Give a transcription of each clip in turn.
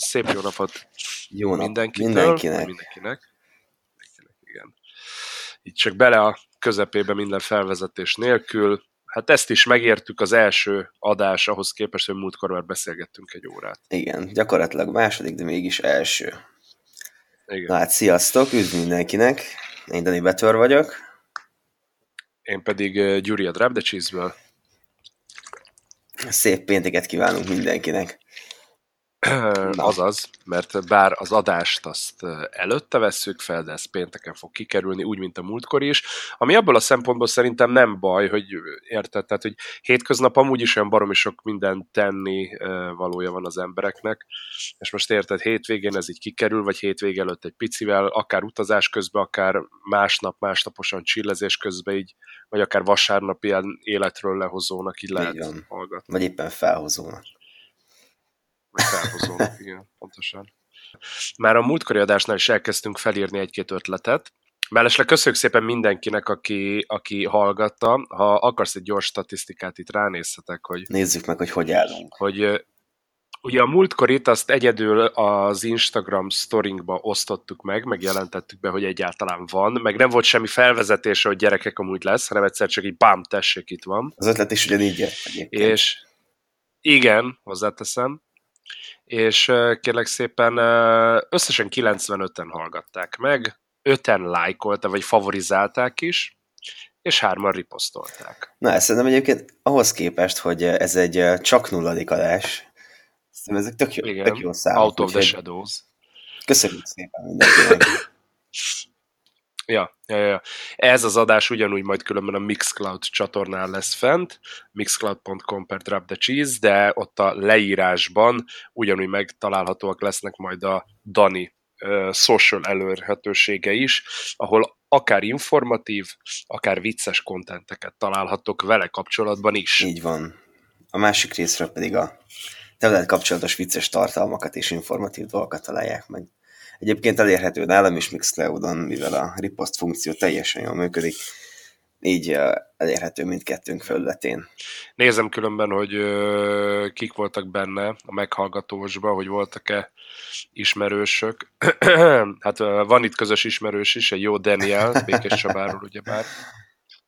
szép jó napot Jó nap mindenkitől, mindenkinek. mindenkinek. mindenkinek. Igen. Itt csak bele a közepébe minden felvezetés nélkül. Hát ezt is megértük az első adás, ahhoz képest, hogy múltkor már beszélgettünk egy órát. Igen, gyakorlatilag második, de mégis első. Igen. Na hát, sziasztok, üdv mindenkinek. Én Dani Betör vagyok. Én pedig uh, Gyuri a Drop the Cheese-ből. Szép pénteket kívánunk mindenkinek. Na. Azaz, mert bár az adást azt előtte vesszük fel, de ez pénteken fog kikerülni, úgy, mint a múltkor is, ami abból a szempontból szerintem nem baj, hogy érted, tehát, hogy hétköznap amúgy is olyan baromi sok minden tenni valója van az embereknek, és most érted, hétvégén ez így kikerül, vagy hétvége előtt egy picivel, akár utazás közben, akár másnap, másnaposan csillezés közben így, vagy akár vasárnap ilyen életről lehozónak így lehet Igen. hallgatni. Vagy éppen felhozónak. Meg felhozónak, igen, pontosan. Már a múltkori adásnál is elkezdtünk felírni egy-két ötletet. Mellesleg köszönjük szépen mindenkinek, aki, aki hallgatta. Ha akarsz egy gyors statisztikát, itt ránézhetek, hogy, Nézzük meg, hogy hogy állunk. hogy ugye a múltkorit azt egyedül az Instagram storingba osztottuk meg, meg jelentettük be, hogy egyáltalán van, meg nem volt semmi felvezetése, hogy gyerekek amúgy lesz, hanem egyszer csak így bám, tessék, itt van. Az ötlet is ugyanígy jött. És igen, hozzáteszem. És kérlek szépen összesen 95-en hallgatták meg, 5-en lájkolta, vagy favorizálták is, és hárman riposztolták. Na, ezt szerintem egyébként ahhoz képest, hogy ez egy csak nulladik adás, szerintem ezek tök jó, Igen, tök jó számok. Out of the úgyhogy Shadows. Köszönjük szépen mindenkinek. Ja, ja, ja. Ez az adás ugyanúgy majd különben a Mixcloud csatornán lesz fent, mixcloud.com per drop the cheese, de ott a leírásban ugyanúgy megtalálhatóak lesznek majd a Dani social elérhetősége is, ahol akár informatív, akár vicces kontenteket találhatok vele kapcsolatban is. Így van. A másik részről pedig a terület kapcsolatos vicces tartalmakat és informatív dolgokat találják meg. Egyébként elérhető nálam is Mixcloudon, mivel a ripost funkció teljesen jól működik, így elérhető mindkettőnk felületén. Nézem különben, hogy kik voltak benne a meghallgatósban, hogy voltak-e ismerősök. hát van itt közös ismerős is, egy jó Daniel, Békés Csabáról ugyebár.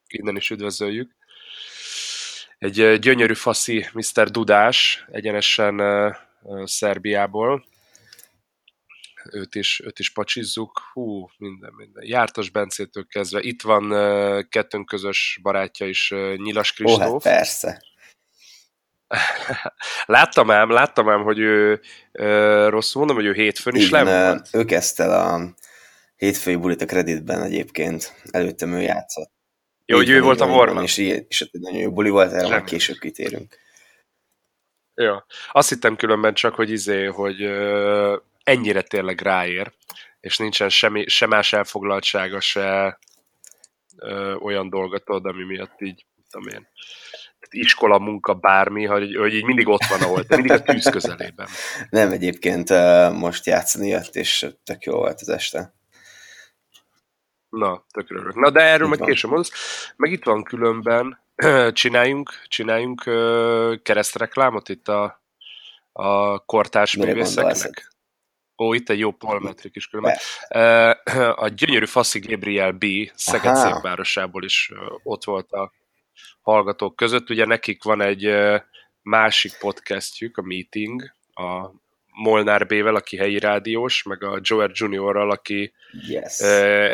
Innen is üdvözöljük. Egy gyönyörű faszi Mr. Dudás, egyenesen Szerbiából. Őt is, őt is pacsizzuk. Hú, minden, minden. Jártas Bencétől kezdve. Itt van kettőnk közös barátja is, Nyilas Ó, hát Kristóf. persze. Láttam ám, láttam ám, hogy ő ö, rosszul mondom, hogy ő hétfőn is le ő kezdte a hétfői bulit a kreditben egyébként. Előttem ő játszott. Jó, hogy ő volt a Warman. És, és egy nagyon jó buli volt, erre Semmi. később kitérünk. Ja. Azt hittem különben csak, hogy izé, hogy ö, ennyire tényleg ráér, és nincsen semmi, se más elfoglaltsága, se ö, olyan dolgatod, ami miatt így, tudom én, iskola, munka, bármi, hogy, hogy így mindig ott van, ahol te, mindig a tűz közelében. Nem, egyébként most játszani jött, és tök jó volt az este. Na, tökre örülök. Na, de erről Így majd később mondasz. Meg itt van különben, csináljunk, csináljunk keresztreklámot itt a, a kortárs művészeknek. Ó, itt egy jó polmetrik is különben. Ö, A gyönyörű Faszi Gabriel B. Szeged szépvárosából is ott volt a hallgatók között. Ugye nekik van egy másik podcastjük, a Meeting, a Molnár B-vel, aki helyi rádiós, meg a Joer Juniorral, aki Yes.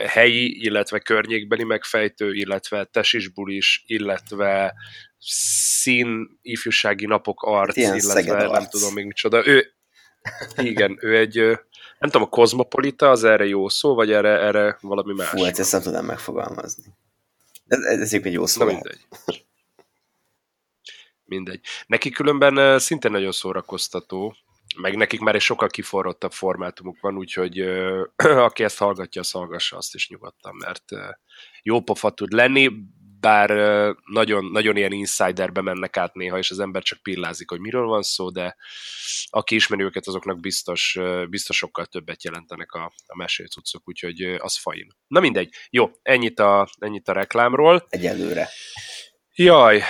helyi, illetve környékbeli megfejtő, illetve tesisbulis, illetve szín ifjúsági napok arc, Ilyen illetve nem arc. tudom még micsoda. Ő, igen, ő egy, nem tudom, a kozmopolita, az erre jó szó, vagy erre, erre valami más? Fú, hát ezt nem tudnám megfogalmazni. Ez, ez, ez egy jó szó. Na mindegy. Mindegy. Neki különben szintén nagyon szórakoztató, meg nekik már egy sokkal kiforrottabb formátumuk van, úgyhogy ö, aki ezt hallgatja, az hallgassa azt is nyugodtan, mert ö, jó pofa tud lenni, bár nagyon, nagyon ilyen insiderbe mennek át néha, és az ember csak pillázik, hogy miről van szó, de aki ismeri őket, azoknak biztos, biztos sokkal többet jelentenek a, a mesélcuccok, úgyhogy az fain. Na mindegy. Jó, ennyit a, ennyit a reklámról. Egyelőre. Jaj,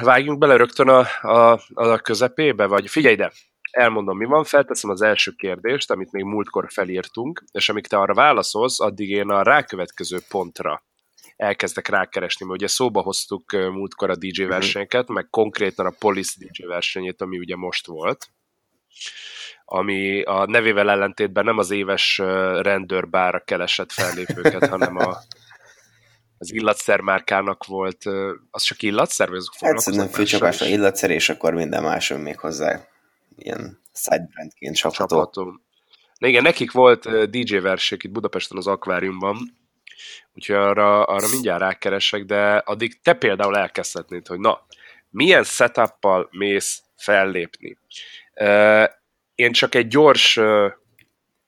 vágjunk bele rögtön a, a, a közepébe, vagy figyelj ide, elmondom, mi van, felteszem az első kérdést, amit még múltkor felírtunk, és amíg te arra válaszolsz, addig én a rákövetkező pontra elkezdek rákeresni, mert ugye szóba hoztuk múltkor a DJ mhm. versenyeket, meg konkrétan a Police DJ versenyét, ami ugye most volt, ami a nevével ellentétben nem az éves rendőrbára keresett fellépőket, hanem a, az illatszermárkának volt, az csak illatszer, vagy azok Hát szerintem főcsapásra illatszer, és akkor minden máson még hozzá ilyen sidebrandként csapható. csapható. Na igen, nekik volt DJ versek itt Budapesten az akváriumban, úgyhogy arra, arra mindjárt rákeresek, de addig te például elkezdhetnéd, hogy na, milyen setuppal mész fellépni. Én csak egy gyors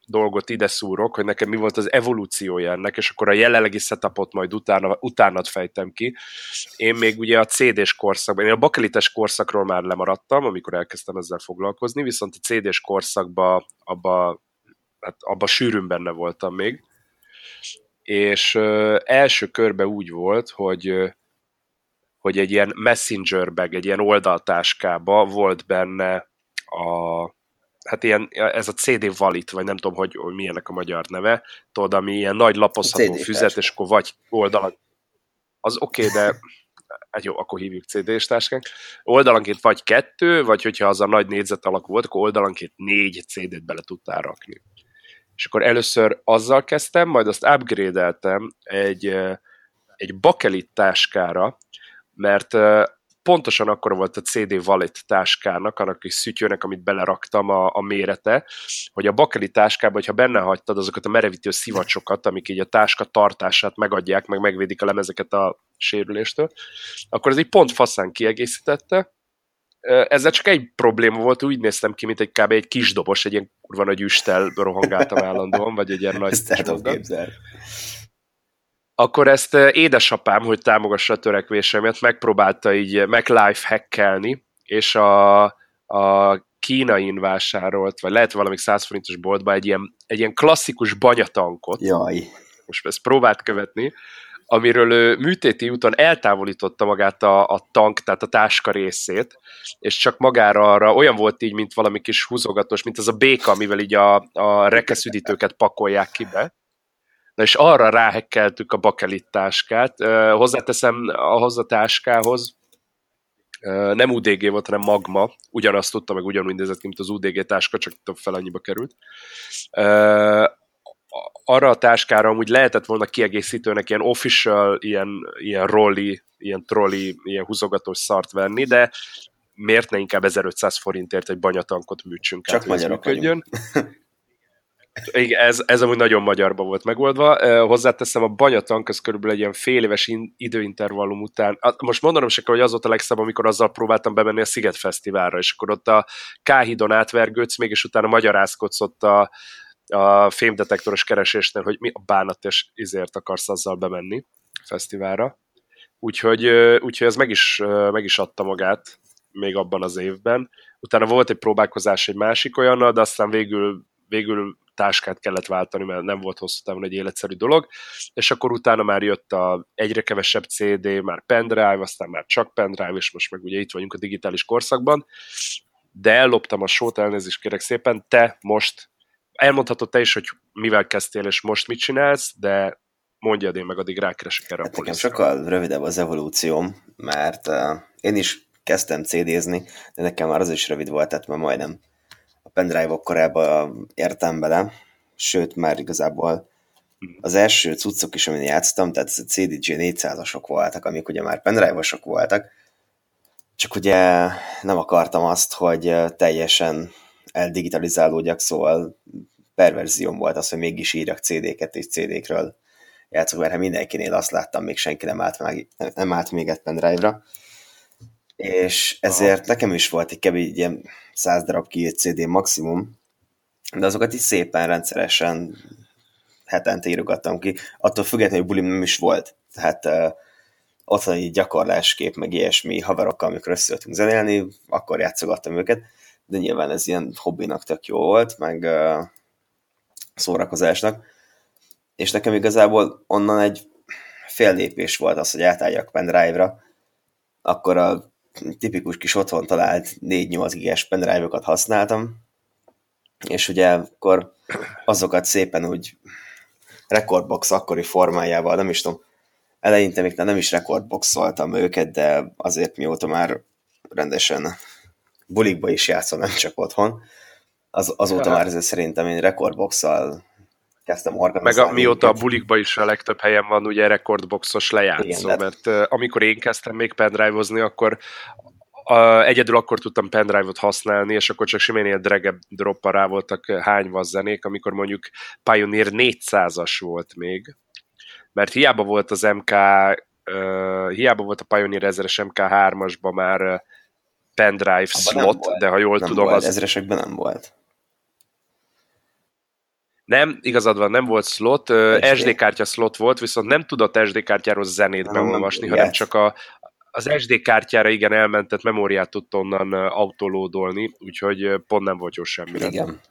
dolgot ide szúrok, hogy nekem mi volt az evolúciója ennek, és akkor a jelenlegi setupot majd utána, utánat fejtem ki. Én még ugye a CD-s korszakban, én a bakelites korszakról már lemaradtam, amikor elkezdtem ezzel foglalkozni, viszont a CD-s korszakban abba, hát abba sűrűn benne voltam még. És első körbe úgy volt, hogy hogy egy ilyen messenger bag, egy ilyen oldaltáskába volt benne a hát ilyen, ez a CD Valit, vagy nem tudom, hogy, hogy milyennek a magyar neve, tudod, ami ilyen nagy lapozható füzet, és akkor vagy oldalon, az oké, okay, de hát jó, akkor hívjuk CD-s táskánk. Oldalanként vagy kettő, vagy hogyha az a nagy négyzet alakú volt, akkor oldalanként négy CD-t bele tudtál rakni. És akkor először azzal kezdtem, majd azt upgrade-eltem egy, egy bakelit táskára, mert pontosan akkor volt a CD Wallet táskának, annak kis szütyőnek, amit beleraktam a, a mérete, hogy a bakeli táskába, hogyha benne hagytad azokat a merevítő szivacsokat, amik így a táska tartását megadják, meg megvédik a lemezeket a sérüléstől, akkor ez egy pont faszán kiegészítette, ezzel csak egy probléma volt, úgy néztem ki, mint egy kb. egy kis dobos, egy ilyen kurva nagy üstel rohangáltam állandóan, vagy egy ilyen nagy... Ezt akkor ezt édesapám, hogy támogassa a törekvésemet, megpróbálta így life hackelni, és a, a kínain vásárolt, vagy lehet valami 100 forintos boltba egy ilyen, egy ilyen klasszikus banyatankot. Jaj. Most ezt próbált követni, amiről ő műtéti úton eltávolította magát a, a tank, tehát a táska részét, és csak magára arra olyan volt így, mint valami kis húzogatós, mint az a béka, amivel így a, a rekeszüdítőket pakolják ki be Na és arra ráhekkeltük a bakelit táskát. Hozzáteszem ahhoz a táskához, nem UDG volt, hanem magma, ugyanazt tudta, meg ugyanúgy nézett ki, mint az UDG táska, csak több fel annyiba került. Arra a táskára amúgy lehetett volna kiegészítőnek ilyen official, ilyen, ilyen rolli, ilyen trolli, ilyen húzogatós szart venni, de miért ne inkább 1500 forintért egy banyatankot műtsünk Csak át, magyarok működjön. Igen, ez, ez amúgy nagyon magyarba volt megoldva. Hozzáteszem, a banyatank az körülbelül egy ilyen fél éves in, időintervallum után. Most mondanom se kell, hogy az volt a legszebb, amikor azzal próbáltam bemenni a Sziget Fesztiválra, és akkor ott a Káhidon átvergődsz, mégis utána magyarázkodsz ott a, a fémdetektoros keresésnél, hogy mi a bánat és izért akarsz azzal bemenni fesztiválra. Úgyhogy, úgyhogy ez meg is, meg is adta magát még abban az évben. Utána volt egy próbálkozás egy másik olyannal, de aztán végül, végül táskát kellett váltani, mert nem volt hosszú távon egy életszerű dolog, és akkor utána már jött a egyre kevesebb CD, már pendrive, aztán már csak pendrive, és most meg ugye itt vagyunk a digitális korszakban, de elloptam a sót, elnézést kérek szépen, te most, elmondhatod te is, hogy mivel kezdtél, és most mit csinálsz, de mondjad én meg, addig rákeresek erre hát a poliszra. sokkal rövidebb az evolúcióm, mert uh, én is kezdtem CD-zni, de nekem már az is rövid volt, tehát már majdnem pendrive-ok korába értem bele, sőt, már igazából az első cuccok is, amin játszottam, tehát a CDJ 400-asok voltak, amik ugye már pendrive-osok voltak, csak ugye nem akartam azt, hogy teljesen eldigitalizálódjak, szóval perverzióm volt az, hogy mégis írjak CD-ket és CD-kről játszok, mert ha mindenkinél azt láttam, még senki nem állt, meg, nem állt még egy pendrive-ra és ezért Aha. nekem is volt egy kevés ilyen száz darab két CD maximum, de azokat is szépen rendszeresen hetente írogattam ki, attól függetlenül, hogy bulim nem is volt. Tehát uh, otthoni gyakorláskép, meg ilyesmi haverokkal, amikor összeültünk zenélni, akkor játszogattam őket, de nyilván ez ilyen hobbinak tök jó volt, meg uh, szórakozásnak. És nekem igazából onnan egy fél lépés volt az, hogy átálljak pendrive-ra, akkor a tipikus kis otthon talált 4-8 gigás pendrive-okat használtam, és ugye akkor azokat szépen úgy rekordbox akkori formájával, nem is tudom, eleinte még nem is rekordboxoltam őket, de azért mióta már rendesen bulikba is játszom, nem csak otthon, az, azóta már ez szerintem én rekordboxal kezdtem organizálni. Meg a, mióta a bulikba is a legtöbb helyen van ugye rekordboxos lejátszó, Igen, mert uh, amikor én kezdtem még pendrive-ozni, akkor a, egyedül akkor tudtam pendrive-ot használni, és akkor csak simán ilyen drag droppal rá voltak hányva zenék, amikor mondjuk Pioneer 400-as volt még, mert hiába volt az MK, uh, hiába volt a Pioneer 1000-es MK3-asban már pendrive slot, de ha jól nem tudom, volt, az... Ezeresekben nem volt. Nem, igazad van, nem volt slot, SD, SD kártya slot volt, viszont nem tudott SD kártyáról zenét nem, beolvasni, nem, hanem csak a, az SD kártyára igen elmentett memóriát tudta onnan autolódolni, úgyhogy pont nem volt jó semmire. Igen.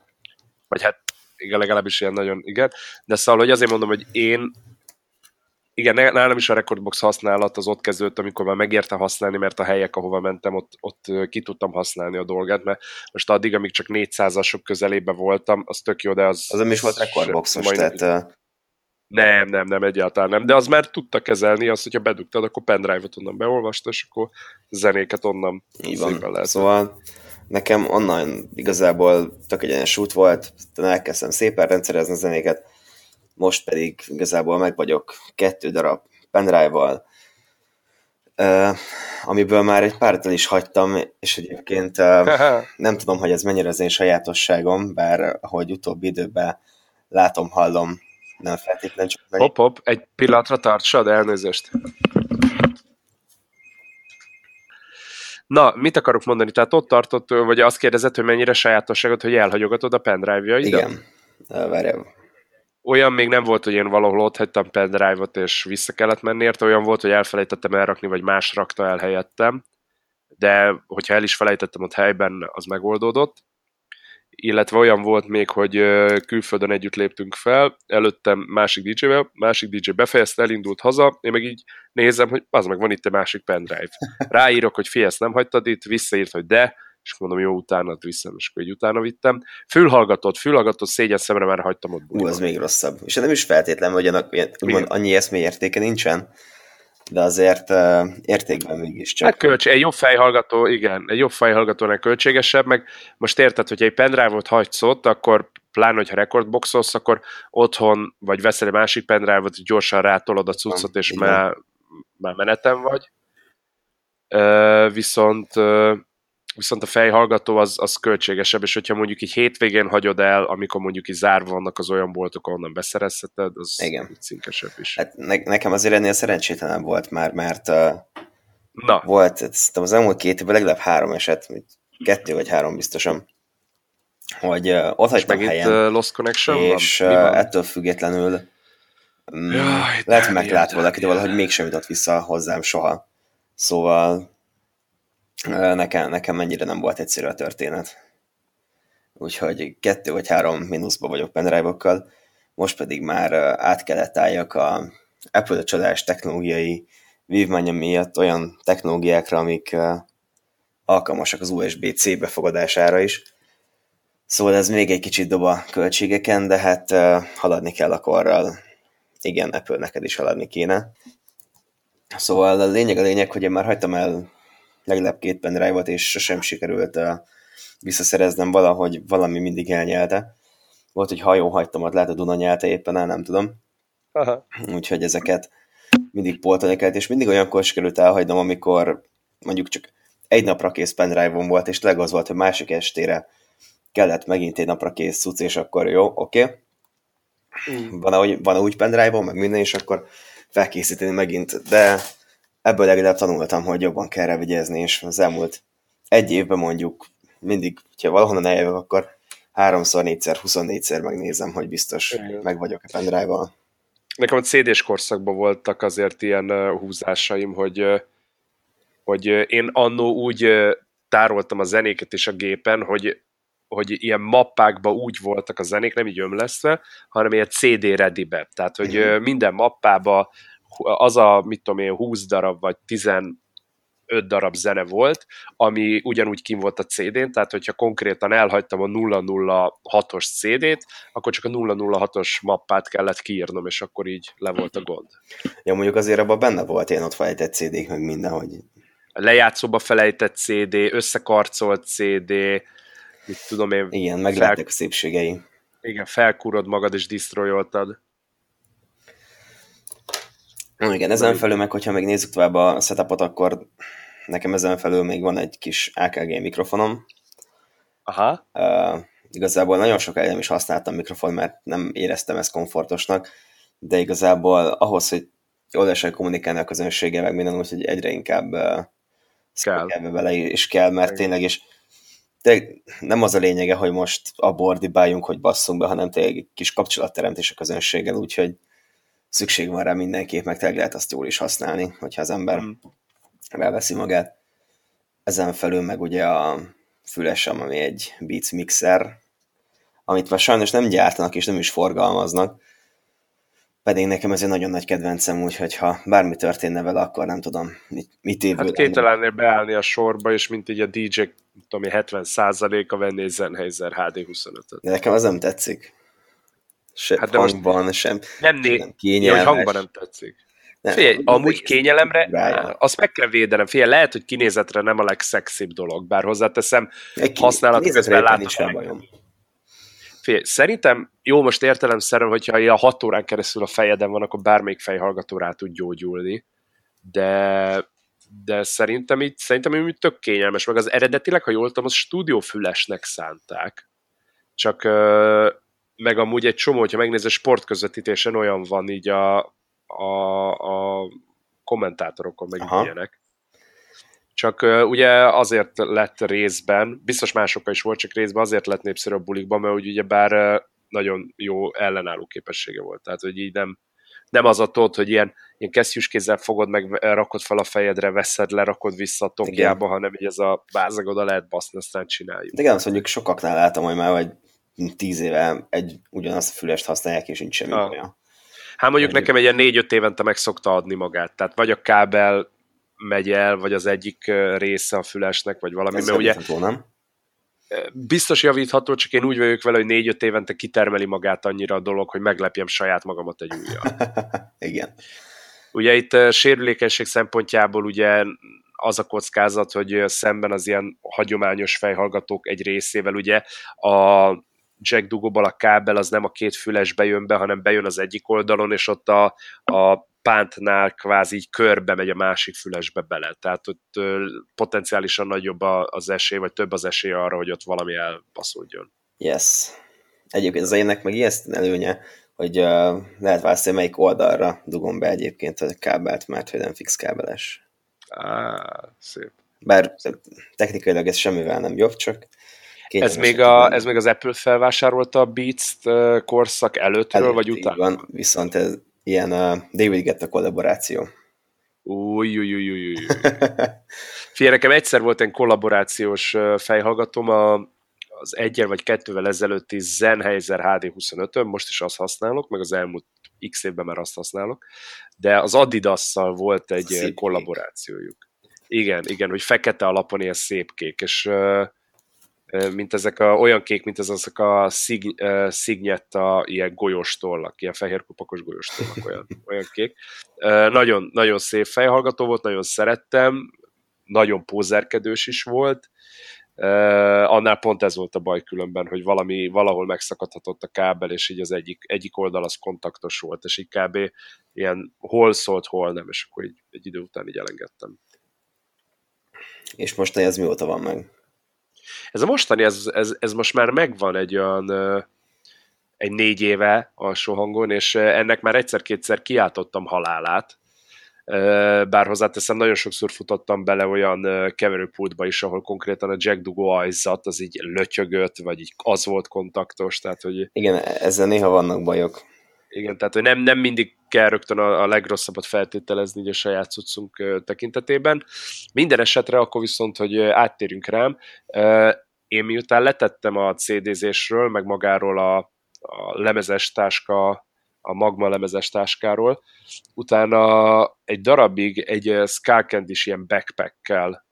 Vagy hát igen, legalábbis ilyen nagyon, igen. De szóval, hogy azért mondom, hogy én igen, nálam is a Recordbox használat az ott kezdődött, amikor már megérte használni, mert a helyek, ahova mentem, ott, ott ki tudtam használni a dolgát, mert most addig, amíg csak 400-asok közelébe voltam, az tök jó, de az... Az nem is volt Recordboxos, tehát... Nem, nem, nem, egyáltalán nem. De az már tudta kezelni, azt, hogyha bedugtad, akkor pendrive-ot onnan beolvasta, és akkor zenéket onnan Így van. Lehet. Szóval nekem onnan igazából tök egyenes út volt, elkezdtem szépen rendszerezni a zenéket, most pedig igazából meg vagyok kettő darab pendrive-val, uh, amiből már egy párat el is hagytam, és egyébként uh, nem tudom, hogy ez mennyire az én sajátosságom, bár ahogy utóbbi időben látom, hallom, nem feltétlenül csak... Meg... Hopp, hopp, egy pillanatra tartsad, elnézést. Na, mit akarok mondani? Tehát ott tartott, vagy azt kérdezett, hogy mennyire sajátosságot, hogy elhagyogatod a pendrive-jaidat? Igen. Várjál, olyan még nem volt, hogy én valahol ott hagytam pendrive-ot, és vissza kellett menni érte, olyan volt, hogy elfelejtettem elrakni, vagy más rakta el helyettem, de hogyha el is felejtettem ott helyben, az megoldódott. Illetve olyan volt még, hogy külföldön együtt léptünk fel, előttem másik DJ-vel, másik DJ befejezte, elindult haza, én meg így nézem, hogy az meg van itt egy másik pendrive. Ráírok, hogy fi, ezt nem hagytad itt, visszaírt, hogy de, és mondom, jó, utána viszem, és akkor egy utána vittem. Fülhallgatott, fülhallgatott, szégyen szemre már hagytam ott Ú, az még rosszabb. És nem is feltétlen, hogy annak úgymond annyi eszmély értéke nincsen, de azért uh, értékben mégis csak. Hát költség, egy jobb fejhallgató, igen, egy jobb fejhallgatónak költségesebb, meg most érted, hogy egy pendrive-ot hagysz ott, akkor pláne, hogyha rekordboxolsz, akkor otthon, vagy veszel egy másik pendrive-ot, gyorsan rátolod a cuccot, és már, már meneten vagy. Uh, viszont uh, viszont a fejhallgató az, az költségesebb, és hogyha mondjuk így hétvégén hagyod el, amikor mondjuk így zárva vannak az olyan boltok, ahonnan beszerezheted, az Igen. cinkesebb is. Hát ne, nekem azért ennél szerencsétlenebb volt már, mert uh, Na. volt szerintem az elmúlt két évben legalább három eset, kettő vagy három biztosan, hogy uh, ott hagytam helyen, uh, Lost Connection és van? Ettől függetlenül um, Jaj, lehet, meglát valaki, de valahogy mégsem jutott vissza hozzám soha. Szóval nekem, nekem mennyire nem volt egyszerű a történet. Úgyhogy kettő vagy három mínuszba vagyok pendrive most pedig már át kellett álljak a Apple csodás technológiai vívmánya miatt olyan technológiákra, amik alkalmasak az USB-C befogadására is. Szóval ez még egy kicsit dob a költségeken, de hát haladni kell a korral. Igen, Apple neked is haladni kéne. Szóval a lényeg a lényeg, hogy én már hagytam el legalább két pendrive-ot, és sosem sikerült uh, visszaszereznem valahogy valami mindig elnyelte. Volt, hogy hajó hagytam, ott lehet a Duna nyelte éppen el, nem tudom. Aha. Úgyhogy ezeket mindig poltani kellett, és mindig olyankor sikerült elhagynom, amikor mondjuk csak egy napra kész pendrive volt, és tényleg az volt, hogy másik estére kellett megint egy napra kész cucc, és akkor jó, oké. Okay. Mm. Van, van úgy pendrive meg minden, és akkor felkészíteni megint, de ebből legalább tanultam, hogy jobban kell rá vigyázni, és az elmúlt egy évben mondjuk mindig, ha valahonnan eljövök, akkor háromszor, négyszer, huszonnégyszer megnézem, hogy biztos Igen. meg vagyok a pendrive-val. Nekem a CD-s korszakban voltak azért ilyen húzásaim, hogy, hogy én annó úgy tároltam a zenéket is a gépen, hogy hogy ilyen mappákba úgy voltak a zenék, nem így ömlesztve, hanem ilyen CD ready-be. Tehát, hogy minden mappába az a, mit tudom én, 20 darab, vagy 10 öt darab zene volt, ami ugyanúgy kim volt a CD-n, tehát hogyha konkrétan elhagytam a 006-os CD-t, akkor csak a 006-os mappát kellett kiírnom, és akkor így le volt a gond. Ja, mondjuk azért abban benne volt ilyen ott felejtett CD-k, meg minden, hogy... A lejátszóba felejtett CD, összekarcolt CD, mit tudom én... Igen, meg fel... a szépségei. Igen, felkúrod magad és disztrojoltad. Igen, ezen felül meg, hogyha még nézzük tovább a setupot, akkor nekem ezen felül még van egy kis AKG mikrofonom. Aha. Uh, igazából nagyon sok nem is használtam mikrofon, mert nem éreztem ezt komfortosnak, de igazából ahhoz, hogy jól lehessen kommunikálni a közönséggel, meg minden, úgyhogy egyre inkább uh, kell. vele, és kell, mert Igen. tényleg is de nem az a lényege, hogy most abból bájunk, hogy basszunk be, hanem tényleg egy kis kapcsolatteremtés a közönséggel, úgyhogy szükség van rá mindenképp, meg tényleg lehet azt jól is használni, hogyha az ember mm. elveszi magát. Ezen felül meg ugye a fülesem, ami egy Beats Mixer, amit már sajnos nem gyártanak és nem is forgalmaznak, pedig nekem ez egy nagyon nagy kedvencem, úgyhogy ha bármi történne vele, akkor nem tudom, mit, mit évül. Hát kételennél beállni a sorba, és mint így a DJ, tudom 70%-a venni egy Sennheiser HD25-öt. De nekem az nem tetszik. Se hát hangban, sem, nem, né- nem kényelmes. Ja, hangban nem tetszik. Nem, Figyelj, amúgy kényelemre, rája. azt meg kell védenem. Figyelj, lehet, hogy kinézetre nem a legszexibb dolog, bár hozzáteszem, használat közben látom. Figyelj, szerintem jó most értelemszerűen, hogyha ilyen hat órán keresztül a fejedem van, akkor bármelyik fejhallgató rá tud gyógyulni, de de szerintem így, szerintem így tök kényelmes, meg az eredetileg, ha jól tudom, az stúdiófülesnek szánták. Csak meg amúgy egy csomó, hogyha megnézed sportközvetítésen olyan van így a, a, a kommentátorokon, meg Aha. ilyenek. Csak uh, ugye azért lett részben, biztos másokkal is volt, csak részben azért lett népszerű a bulikban, mert ugye bár uh, nagyon jó ellenálló képessége volt. Tehát, hogy így nem, nem az a tót, hogy ilyen, ilyen kesztyűs kézzel fogod meg, rakod fel a fejedre, veszed le, rakod vissza a tokjába, hanem így ez a bázag oda lehet baszni, aztán csináljuk. De igen, azt mondjuk sokaknál láttam, hogy már vagy tíz éve egy ugyanazt a fülest használják, és nincs semmi ah. olyan. Hát mondjuk egy... nekem egy ilyen négy-öt évente meg szokta adni magát. Tehát vagy a kábel megy el, vagy az egyik része a fülesnek, vagy valami. Ez mert ugye, nem? Biztos javítható, csak én úgy vagyok vele, hogy négy-öt évente kitermeli magát annyira a dolog, hogy meglepjem saját magamat egy újjal. Igen. Ugye itt sérülékenység szempontjából ugye az a kockázat, hogy szemben az ilyen hagyományos fejhallgatók egy részével ugye a jack dugóból a kábel az nem a két fülesbe jön be, hanem bejön az egyik oldalon, és ott a, a pántnál kvázi így körbe megy a másik fülesbe bele. Tehát ott potenciálisan nagyobb az esély, vagy több az esély arra, hogy ott valami elbaszódjon. Yes. Egyébként az énnek meg ijesztő előnye, hogy uh, lehet választani, melyik oldalra dugom be egyébként a kábelt, mert hogy nem fix kábeles. Á, szép. Bár technikailag ez semmivel nem jobb, csak ez még, a, ez még az Apple felvásárolta a Beats korszak előttről, Előtt, vagy után? Van, viszont ez ilyen a David Guetta kollaboráció. Új, új, új, új, új. Figyelj, nekem egyszer volt egy kollaborációs fejhallgatom a, az egyel vagy kettővel ezelőtti Sennheiser HD25-ön, most is azt használok, meg az elmúlt x évben már azt használok, de az Adidas-szal volt egy Szép kollaborációjuk. Kék. Igen, igen, hogy fekete alapon ilyen szép kék, és mint ezek a, olyan kék, mint ez azok a szig, uh, szignyetta ilyen golyós tollak, ilyen fehér kupakos golyós tollak, olyan, olyan kék. Uh, nagyon, nagyon szép fejhallgató volt, nagyon szerettem, nagyon pózerkedős is volt, Uh, annál pont ez volt a baj különben, hogy valami, valahol megszakadhatott a kábel, és így az egyik, egyik oldal az kontaktos volt, és így kb. ilyen hol szólt, hol nem, és akkor így egy idő után így elengedtem. És most ez mióta van meg? Ez a mostani, ez, ez, ez most már megvan egy olyan egy négy éve alsó hangon, és ennek már egyszer-kétszer kiáltottam halálát, bár hozzáteszem, nagyon sokszor futottam bele olyan keverőpultba is, ahol konkrétan a Jack Dugo ajzat, az így lötyögött, vagy így az volt kontaktos, tehát hogy... Igen, ezzel néha vannak bajok. Igen, tehát hogy nem, nem mindig kell rögtön a, a legrosszabbat feltételezni így a saját cuccunk tekintetében. Minden esetre akkor viszont, hogy áttérünk rám, én miután letettem a CD-zésről, meg magáról a, a lemezes táska, a magma lemezes táskáról. Utána egy darabig egy Skalkend is ilyen backpackkel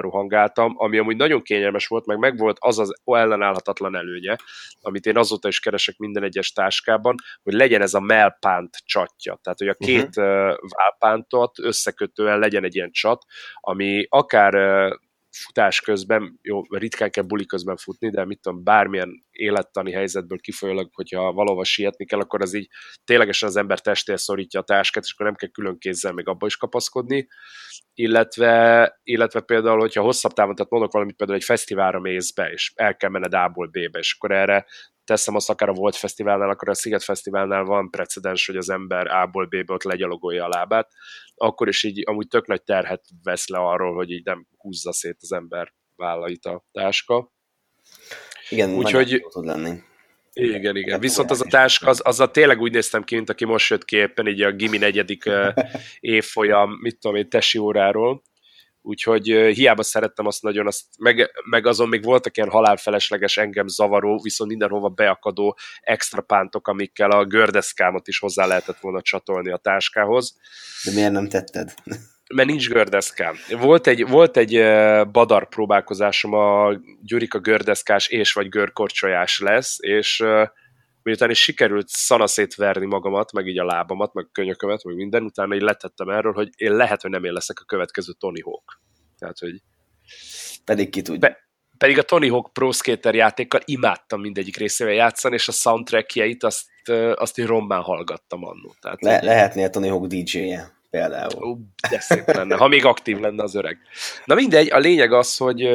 rohangáltam, ami amúgy nagyon kényelmes volt, meg meg volt az az ellenállhatatlan előnye, amit én azóta is keresek minden egyes táskában, hogy legyen ez a melpánt csatja. Tehát, hogy a mhm. két uh-huh. válpántot összekötően legyen egy ilyen csat, ami akár futás közben, jó, ritkán kell buli közben futni, de mit tudom, bármilyen élettani helyzetből kifolyólag, hogyha valahova sietni kell, akkor az így ténylegesen az ember testéhez szorítja a táskát, és akkor nem kell külön kézzel még abba is kapaszkodni, illetve, illetve például, hogyha hosszabb távon, tehát mondok valamit, például egy fesztiválra mész be, és el kell menned A-ból B-be, és akkor erre teszem azt akár a Volt Fesztiválnál, akkor a Sziget Fesztiválnál van precedens, hogy az ember A-ból ott legyalogolja a lábát, akkor is így amúgy tök nagy terhet vesz le arról, hogy így nem húzza szét az ember vállait a táska. Igen, Úgyhogy, tud lenni. Igen, igen. Viszont az a táska, az, azzal tényleg úgy néztem ki, mint aki most jött ki éppen így a Gimi negyedik évfolyam, mit tudom én, tesi óráról, úgyhogy hiába szerettem azt nagyon, azt, meg, meg azon még voltak ilyen halálfelesleges, engem zavaró, viszont mindenhova beakadó extra pántok, amikkel a gördeszkámot is hozzá lehetett volna csatolni a táskához. De miért nem tetted? Mert nincs gördeszkám. Volt egy, volt egy badar próbálkozásom, a Gyurika gördeszkás és vagy görkorcsolyás lesz, és miután is sikerült szanaszét verni magamat, meg így a lábamat, meg a könyökömet, meg minden, utána így letettem erről, hogy én lehet, hogy nem én leszek a következő Tony Hawk. Tehát, hogy... Pedig ki tudja. Be, pedig a Tony Hawk Pro Skater játékkal imádtam mindegyik részével játszani, és a soundtrackjeit azt, azt én rommán hallgattam annó. Tehát, Le, hogy... lehetnél Tony Hawk DJ-je például. Ó, de szép lenne, ha még aktív lenne az öreg. Na mindegy, a lényeg az, hogy,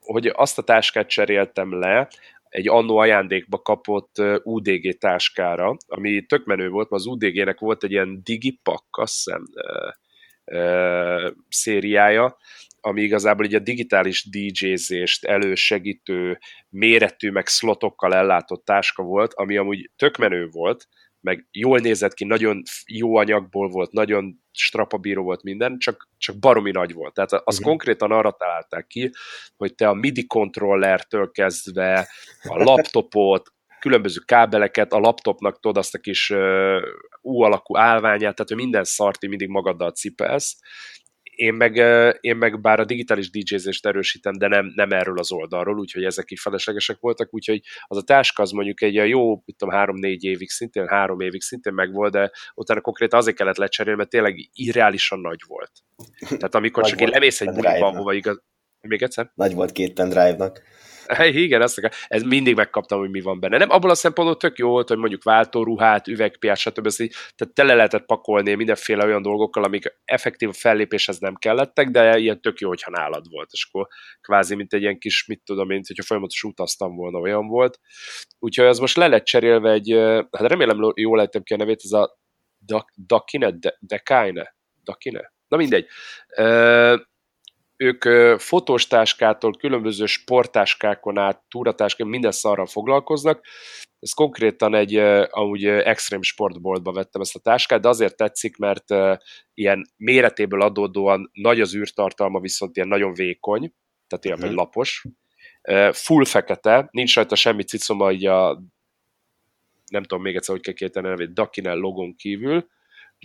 hogy azt a táskát cseréltem le, egy annó ajándékba kapott UDG táskára, ami tök menő volt, mert az UDG-nek volt egy ilyen digipak, azt hiszem, szériája, ami igazából így a digitális DJ-zést elősegítő, méretű, meg szlotokkal ellátott táska volt, ami amúgy tök menő volt, meg jól nézett ki, nagyon jó anyagból volt, nagyon strapabíró volt minden, csak, csak baromi nagy volt. Tehát az uh-huh. konkrétan arra találták ki, hogy te a MIDI kontrollertől kezdve a laptopot, különböző kábeleket, a laptopnak tudod azt a kis uh, U alakú állványát, tehát hogy minden szarti mindig magaddal cipelsz, én meg, én meg bár a digitális DJ-zést erősítem, de nem, nem erről az oldalról, úgyhogy ezek így feleslegesek voltak, úgyhogy az a táska az mondjuk egy jó, mit tudom, három-négy évig szintén, három évig szintén meg volt, de utána konkrétan azért kellett lecserélni, mert tényleg irreálisan nagy volt. Tehát amikor csak én lemész egy buliba, ahova igaz... Még egyszer? Nagy volt két pendrive-nak. Igen, ezt akar. ez mindig megkaptam, hogy mi van benne. Nem abból a szempontból tök jó volt, hogy mondjuk váltóruhát, üvegpiás, stb. Ezt így, tehát tele lehetett pakolni mindenféle olyan dolgokkal, amik effektív fellépéshez nem kellettek, de ilyen tök jó, hogyha nálad volt. És akkor kvázi, mint egy ilyen kis, mit tudom én, hogyha folyamatosan utaztam volna, olyan volt. Úgyhogy ez most le lett cserélve egy, hát remélem jól lehetem ki a nevét, ez a Dakine, Dekine, Dakine? Na mindegy ők fotós táskától különböző sporttáskákon át, túratáskán, minden szarral foglalkoznak. Ez konkrétan egy amúgy extrém sportboltba vettem ezt a táskát, de azért tetszik, mert ilyen méretéből adódóan nagy az űrtartalma, viszont ilyen nagyon vékony, tehát ilyen uh-huh. lapos. Full fekete, nincs rajta semmi cicoma, így a nem tudom még egyszer, hogy kell kéteni nevét, Dakinel logon kívül.